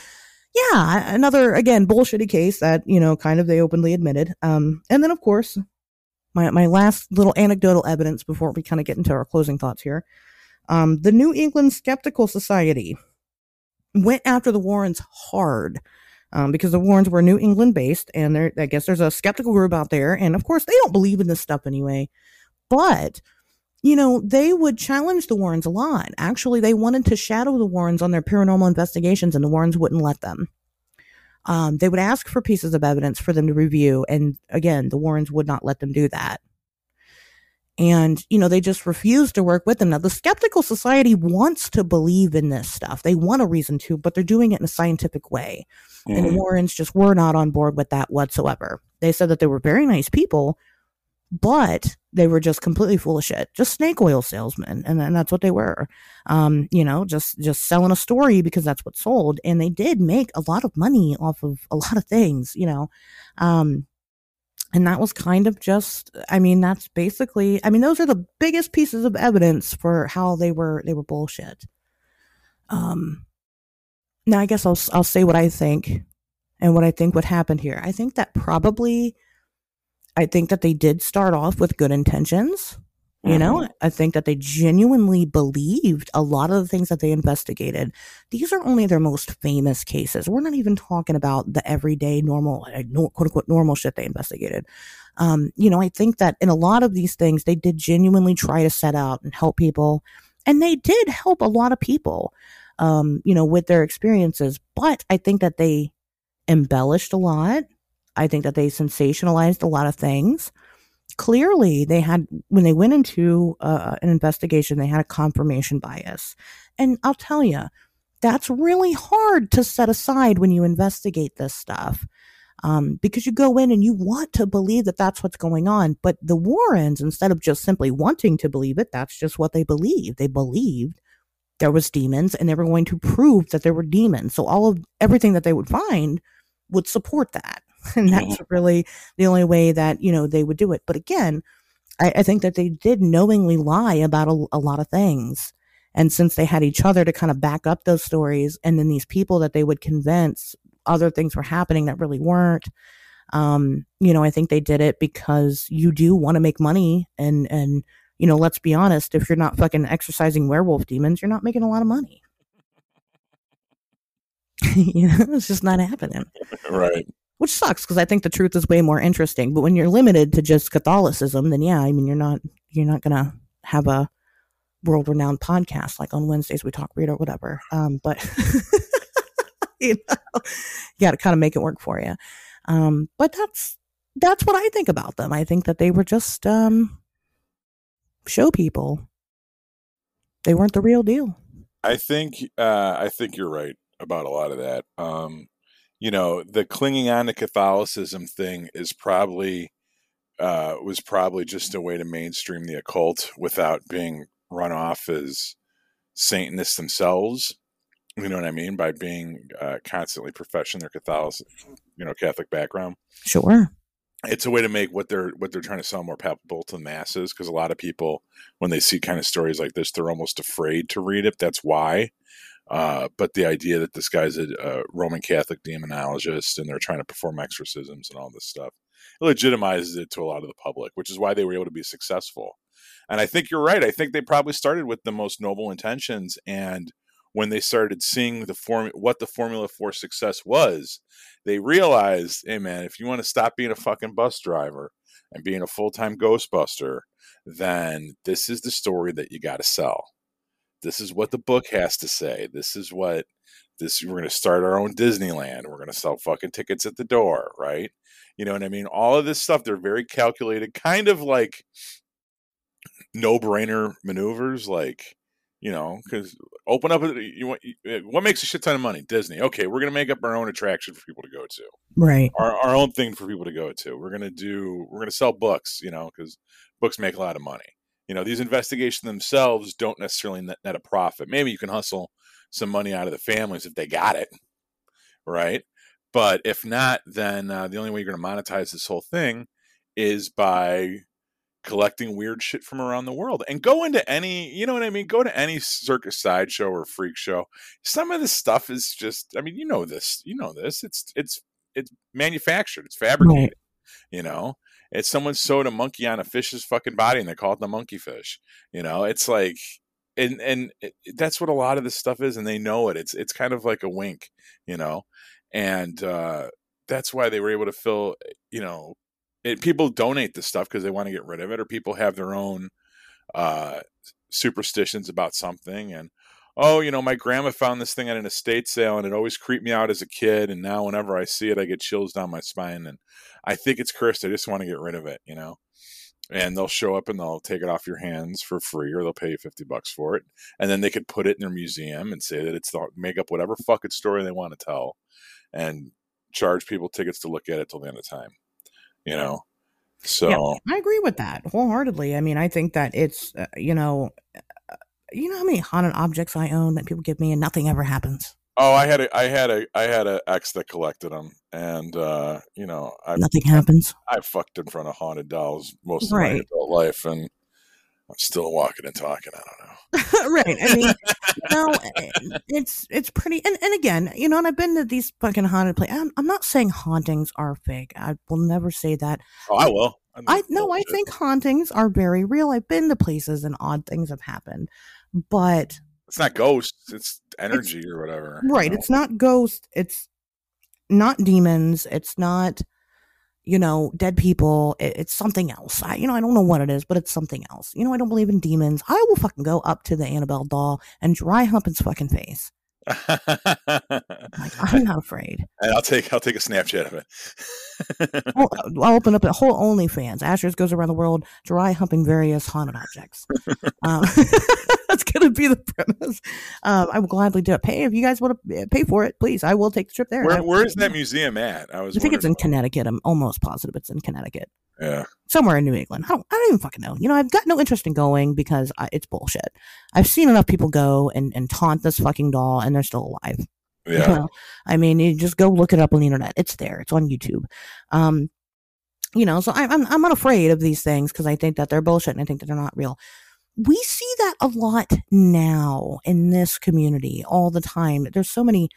yeah, another again bullshitty case that, you know, kind of they openly admitted. Um and then of course, my my last little anecdotal evidence before we kind of get into our closing thoughts here. Um the New England Skeptical Society went after the Warrens hard um, because the Warrens were New England based, and there, I guess there's a skeptical group out there, and of course they don't believe in this stuff anyway. But you know, they would challenge the Warrens a lot. Actually, they wanted to shadow the Warrens on their paranormal investigations, and the Warrens wouldn't let them. Um, they would ask for pieces of evidence for them to review, and again, the Warrens would not let them do that and you know they just refused to work with them now the skeptical society wants to believe in this stuff they want a reason to but they're doing it in a scientific way mm-hmm. and the warrens just were not on board with that whatsoever they said that they were very nice people but they were just completely full of shit. Just snake oil salesmen and, and that's what they were. Um, you know just just selling a story because that's what sold and they did make a lot of money off of a lot of things you know? Um, and that was kind of just i mean that's basically i mean those are the biggest pieces of evidence for how they were they were bullshit. Um now i guess i'll i'll say what i think and what i think would happen here. I think that probably i think that they did start off with good intentions you know, mm-hmm. I think that they genuinely believed a lot of the things that they investigated. These are only their most famous cases. We're not even talking about the everyday normal, quote unquote, normal shit they investigated. Um, you know, I think that in a lot of these things, they did genuinely try to set out and help people. And they did help a lot of people, um, you know, with their experiences. But I think that they embellished a lot. I think that they sensationalized a lot of things. Clearly they had when they went into uh, an investigation they had a confirmation bias. And i'll tell you that's really hard to set aside when you investigate this stuff um, because you go in and you want to believe that that's what's going on but the warrens instead of just simply wanting to believe it that's just what they believed. They believed there was demons and they were going to prove that there were demons. So all of everything that they would find would support that <laughs> and that's really the only way that you know they would do it. But again i, I think that they did knowingly lie about a, a, lot of things. And since they had each other to kind of back up those stories and then these people that they would convince other things were happening that really weren't um, you know i think they did it because you do want to make money and and you know let's be honest if you're not fucking exercising werewolf demons you're not making a lot of money. <laughs> You know it's just not happening. <laughs> Right which sucks because I think the truth is way more interesting. But when you're limited to just Catholicism, then yeah, I mean you're not you're not gonna have a world renowned podcast like on Wednesdays we talk weird or whatever. Um, but <laughs> you know, you got to kind of make it work for you. Um, but that's that's what I think about them. I think that they were just um, show people. They weren't the real deal. I think uh, I think you're right about a lot of that. Um, you know the clinging on to catholicism thing is probably uh, was probably just a way to mainstream the occult without being run off as satanists themselves you know what i mean by being uh, constantly professing their catholic you know catholic background. Sure. It's a way to make what they're what they're trying to sell more palpable to the masses because a lot of people when they see kind of stories like this they're almost afraid to read it. That's why uh, but the idea that this guy's a, a, Roman Catholic demonologist and they're trying to perform exorcisms and all this stuff it legitimizes it to a lot of the public, which is why they were able to be successful. And I think you're right. I think they probably started with the most noble intentions, and when they started seeing the form, what the formula for success was, they realized, hey man, if you want to stop being a fucking bus driver and being a full time Ghostbuster, then this is the story that you got to sell this is what the book has to say this is what this we're going to start our own Disneyland. We're going to sell fucking tickets at the door, right? You know what I mean? All of this stuff, they're very calculated, kind of like no brainer maneuvers, like, you know, because open up, you want, eh, what makes a shit ton of money? Disney. Okay, we're going to make up our own attraction for people to go to. Right. Our, our own thing for people to go to. We're going to do, we're going to sell books, you know, because books make a lot of money. You know, these investigations themselves don't necessarily net, net a profit. Maybe you can hustle some money out of the families if they got it, right? But if not, then uh, the only way you're going to monetize this whole thing is by collecting weird shit from around the world and go into any you know what i mean go to any circus sideshow or freak show some of this stuff is just i mean you know this you know this it's it's it's manufactured it's fabricated right. you know it's someone sewed a monkey on a fish's fucking body and they call it the monkey fish you know? It's like and and it, that's what a lot of this stuff is and they know it. It's it's kind of like a wink you know? And uh that's why they were able to fill you know it, people donate this stuff because they want to get rid of it or people have their own uh superstitions about something and oh you know my grandma found this thing at an estate sale and it always creeped me out as a kid and now whenever i see it i get chills down my spine and i think it's cursed i just want to get rid of it you know? And they'll show up and they'll take it off your hands for free or they'll pay you 50 bucks for it and then they could put it in their museum and say that it's the make up whatever fucking story they want to tell and charge people tickets to look at it till the end of time you know? So yeah, i agree with that wholeheartedly i mean i think that it's uh, you know you know how many haunted objects i own that people give me and nothing ever happens Oh, I had a, I had a, I had an ex that collected them, and uh, you know, I, nothing happens. I, I fucked in front of haunted dolls most of right. my adult life, and I'm still walking and talking. I don't know. <laughs> right. I mean, no, eh, it's it's pretty. And, and again, you know, and I've been to these fucking haunted places. I'm, I'm not saying hauntings are fake. I will never say that. Oh, I will. I, I no, I think hauntings are very real. I've been to places and odd things have happened, but it's not ghosts it's energy it's, or whatever right it's not ghosts it's not demons it's not you know dead people it, it's something else. I you know i don't know what it is but it's something else. You know i don't believe in demons. I will fucking go up to the annabelle doll and dry hump its fucking face like, <laughs> I'm not afraid. And I'll take I'll take a Snapchat of it. <laughs> I'll, I'll, open up a whole OnlyFans. Asher's goes around the world dry humping various haunted objects. Um, <laughs> that's gonna be the premise. Um, I will gladly do it. Pay if you guys want to eh, pay for it, please. I will take the trip there. Where, where is that museum at? I was. I think it's in Connecticut. I'm almost positive it's in Connecticut. Yeah. Somewhere in New England. I don't, I don't even fucking know. You know, I've got no interest in going because I, it's bullshit. I've seen enough people go and, and taunt this fucking doll and they're still alive. Yeah. You know? I mean, you just go look it up on the internet. It's there. It's on YouTube. Um, you know, so I, I'm, I'm unafraid of these things because I think that they're bullshit and I think that they're not real. We see that a lot now in this community all the time. There's so many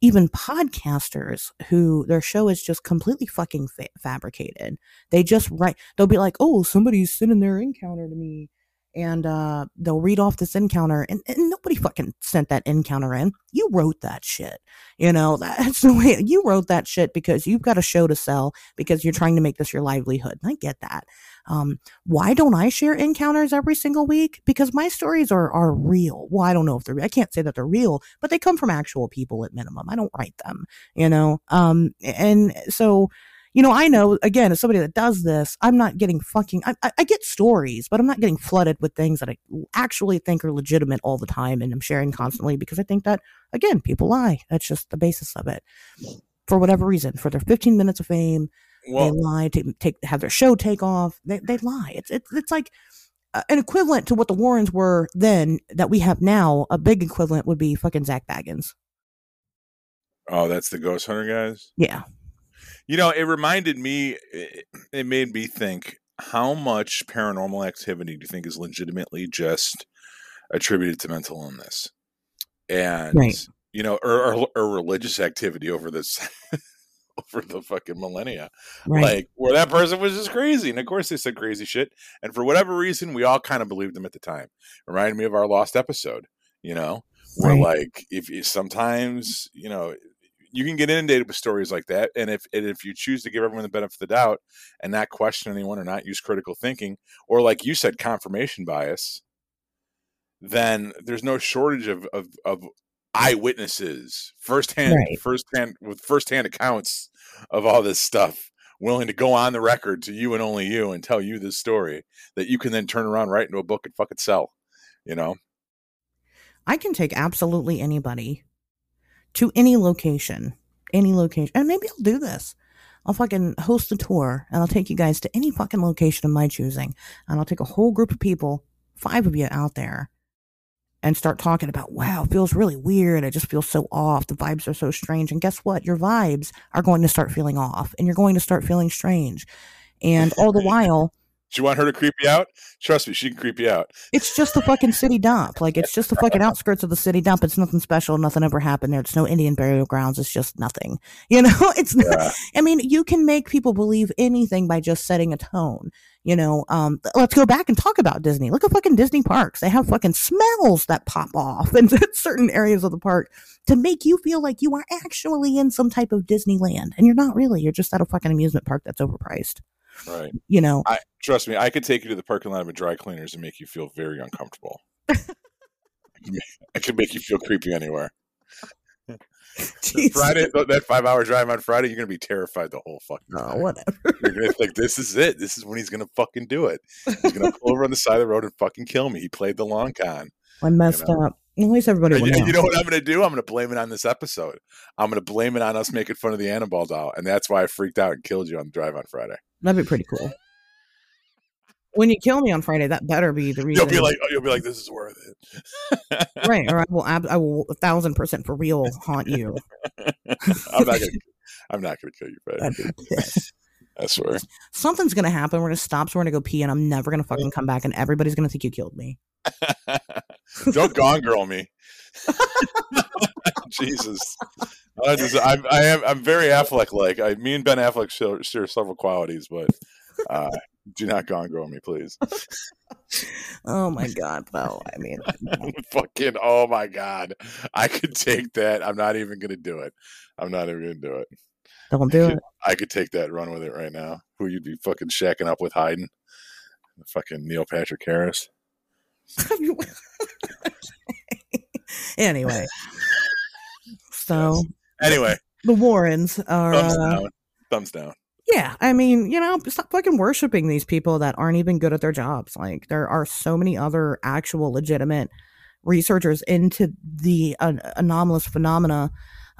even podcasters who their show is just completely fucking fa- fabricated. They just write, they'll be like, oh, somebody's sending their encounter to me. And uh, they'll read off this encounter, and, and nobody fucking sent that encounter in. You wrote that shit. You know, <laughs> that's the way you wrote that shit because you've got a show to sell because you're trying to make this your livelihood. And I get that. Um, why don't I share encounters every single week? Because my stories are are real. Well, I don't know if they're I can't say that they're real, but they come from actual people at minimum. I don't write them, you know. Um, and so you know, I know again, as somebody that does this, I'm not getting fucking. I, I, I, get stories, but I'm not getting flooded with things that I actually think are legitimate all the time, and I'm sharing constantly because I think that again, people lie. That's just the basis of it. For whatever reason, for their 15 minutes of fame, well, they lie to take have their show take off. They they lie. It's it's it's like uh, an equivalent to what the Warrens were then that we have now. A big equivalent would be fucking Zak Bagans. Oh, that's the Ghost Hunter guys. Yeah. You know, it reminded me. It made me think how much paranormal activity do you think is legitimately just attributed to mental illness, and right. you know, or, or, or religious activity over this <laughs> <laughs> over the fucking millennia. Right. Like where that person was just crazy. And of course they said crazy shit. And for whatever reason, we all kind of believed them at the time. Reminded me of our lost episode, you know? Where right. like if you sometimes, you know, you can get inundated with stories like that. And if and if you choose to give everyone the benefit of the doubt and not question anyone or not use critical thinking, or like you said, confirmation bias, then there's no shortage of of, of eyewitnesses, firsthand, Right. firsthand with firsthand accounts of all this stuff, willing to go on the record to you and only you and tell you this story that you can then turn around, write into a book, and fucking sell. You know, I can take absolutely anybody to any location, any location, and maybe I'll do this. I'll fucking host a tour and I'll take you guys to any fucking location of my choosing. And I'll take a whole group of people, five of you out there, and start talking about, wow, it feels really weird. I just feel so off. The vibes are so strange. And guess what? Your vibes are going to start feeling off and you're going to start feeling strange. And all the <laughs> while, do you want her to creep you out? Trust me, she can creep you out. it's just the fucking city dump. Like it's just the fucking outskirts of the city dump. It's nothing special. Nothing ever happened there. It's no Indian burial grounds. It's just nothing. <laughs> You know, it's not, Yeah. I mean, you can make people believe anything by just setting a tone. You know, um, let's go back and talk about Disney. Look at fucking Disney parks. They have fucking smells that pop off <laughs> in certain areas of the park to make you feel like you are actually in some type of Disneyland. And you're not really. You're just at a fucking amusement park that's overpriced. Right. You know, I trust me, I could take you to the parking lot of a dry cleaners and make you feel very uncomfortable. I can ma- I can make you feel creepy anywhere. <laughs> Friday, that five hour drive on Friday, you're gonna be terrified the whole fucking Oh, time. whatever. You're gonna think this is it. This is when he's gonna fucking do it. He's gonna pull over on the side of the road and fucking kill me. He played the long con. I messed know. up. At least everybody you, know. <laughs> you know what I'm gonna do? I'm gonna blame it on this episode. I'm gonna blame it on us making fun of the Annabelle doll, and that's why I freaked out and killed you on the drive on Friday. That'd be pretty cool. When you kill me on Friday, that better be the reason. You'll be like, oh, you'll be like, this is worth it. right, or I <laughs> will, I will a thousand percent for real haunt you. <laughs> I'm not gonna. I'm not gonna kill you, Fred. I'd be pissed. I swear. Something's gonna happen. We're gonna stop. So we're gonna go pee, and I'm never gonna fucking come back, and everybody's gonna think you killed me. <laughs> Don't gone girl me. <laughs> Jesus. I, just, I'm, I am. I'm very Affleck like. I, me and Ben Affleck share, share several qualities, but uh, do not gone girl me, please. <laughs> Oh my god, no! I mean. Fucking. Oh my god. I could take that. I'm not even gonna do it. I'm not even gonna do it. don't do it. I could take that. Run with it right now. Who you'd be fucking shacking up with, hiding? Fucking Neil Patrick Harris. <laughs> <laughs> anyway, so Anyway, the Warrens are. thumbs Uh, down. Thumbs down. Yeah, I mean, you know, stop fucking worshiping these people that aren't even good at their jobs. Like, there are so many other actual legitimate researchers into the an anomalous phenomena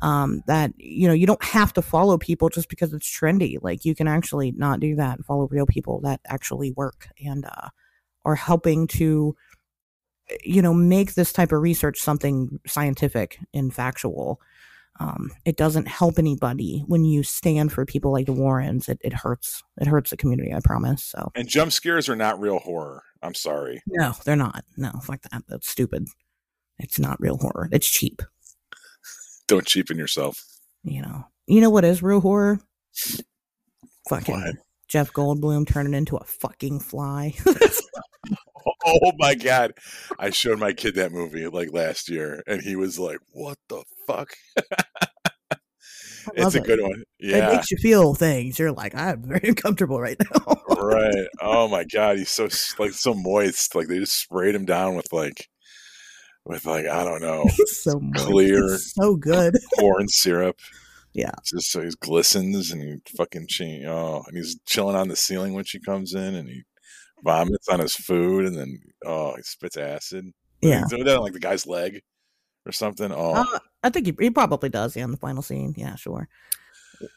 um, that you know you don't have to follow people just because it's trendy. Like, you can actually not do that and follow real people that actually work and uh, are helping to you know make this type of research something scientific and factual um, it doesn't help anybody when you stand for people like the Warrens. It, it hurts. It hurts the community. I promise. So And jump scares are not real horror. I'm sorry. no, they're not. No, fuck that. That's stupid. It's not real horror. It's cheap. Don't cheapen yourself. You know. You know what is real horror? Fucking What? Jeff Goldblum turning into a fucking fly. <laughs> Oh my god! I showed my kid that movie like last year, and he was like, "What the fuck?" it's a it. good one. Yeah, it makes you feel things. You're like, I'm very <laughs> uncomfortable right now. right. Oh my god, he's so like so moist. Like they just sprayed him down with like with like I don't know <laughs> so. Clear. It's so good. <laughs> corn syrup. Yeah. just so he glistens and he fucking che- oh, and he's chilling on the ceiling when she comes in, and he vomits on his food, and then oh, he spits acid. Yeah. He's doing that on like the guy's leg or something. Oh, Uh, I think he, he probably does. Yeah, in the final scene. Yeah, sure.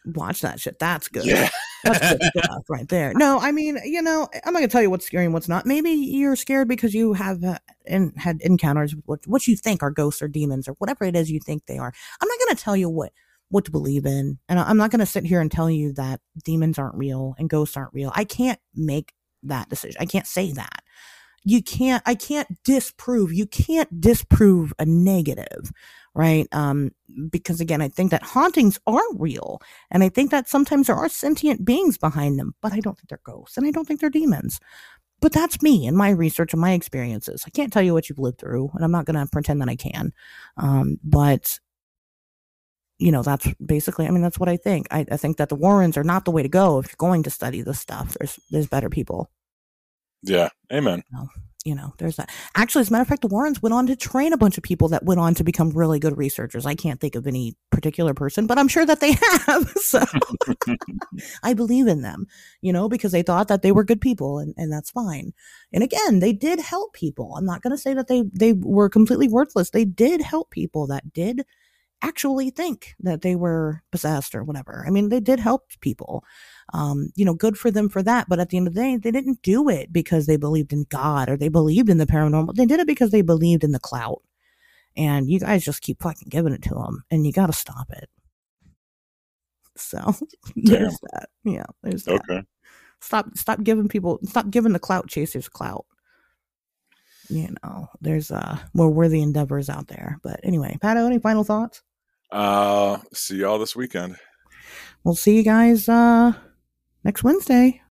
Watch that shit. That's good. yeah. That's good <laughs> stuff right there. No, I mean, you know, I'm not gonna tell you what's scary and what's not. Maybe you're scared because you have uh, in, had encounters with what, what you think are ghosts or demons or whatever it is you think they are. I'm not gonna tell you what what to believe in, and I'm not gonna sit here and tell you that demons aren't real and ghosts aren't real. I can't make that decision. I can't say that. You can't. I can't disprove. You can't disprove a negative, right? Um, because again, I think that hauntings are real. And I think that sometimes there are sentient beings behind them, but I don't think they're ghosts and I don't think they're demons. But that's me and my research and my experiences. I can't tell you what you've lived through, and I'm not going to pretend that I can. Um, but, you know, that's basically, I mean, that's what I think. I, I think that the Warrens are not the way to go if you're going to study this stuff. There's, there's better people. Yeah. Amen. you know, there's that. Actually, as a matter of fact, the Warrens went on to train a bunch of people that went on to become really good researchers. I can't think of any particular person, but I'm sure that they <laughs> have. So <laughs> I believe in them, you know, because they thought that they were good people and, and that's fine. And again, they did help people. I'm not going to say that they, they were completely worthless. They did help people that did actually think that they were possessed or whatever. I mean, they did help people. Um, you know, good for them for that. But at the end of the day, they didn't do it because they believed in God or they believed in the paranormal. They did it because they believed in the clout. And you guys just keep fucking giving it to them, and you got to stop it. So <laughs> there's that. Yeah, there's that. Okay. Stop, stop giving people, stop giving the clout chasers clout. You know, there's uh more worthy endeavors out there. But anyway, Pato, any final thoughts? Uh, see y'all this weekend. We'll see you guys uh next Wednesday.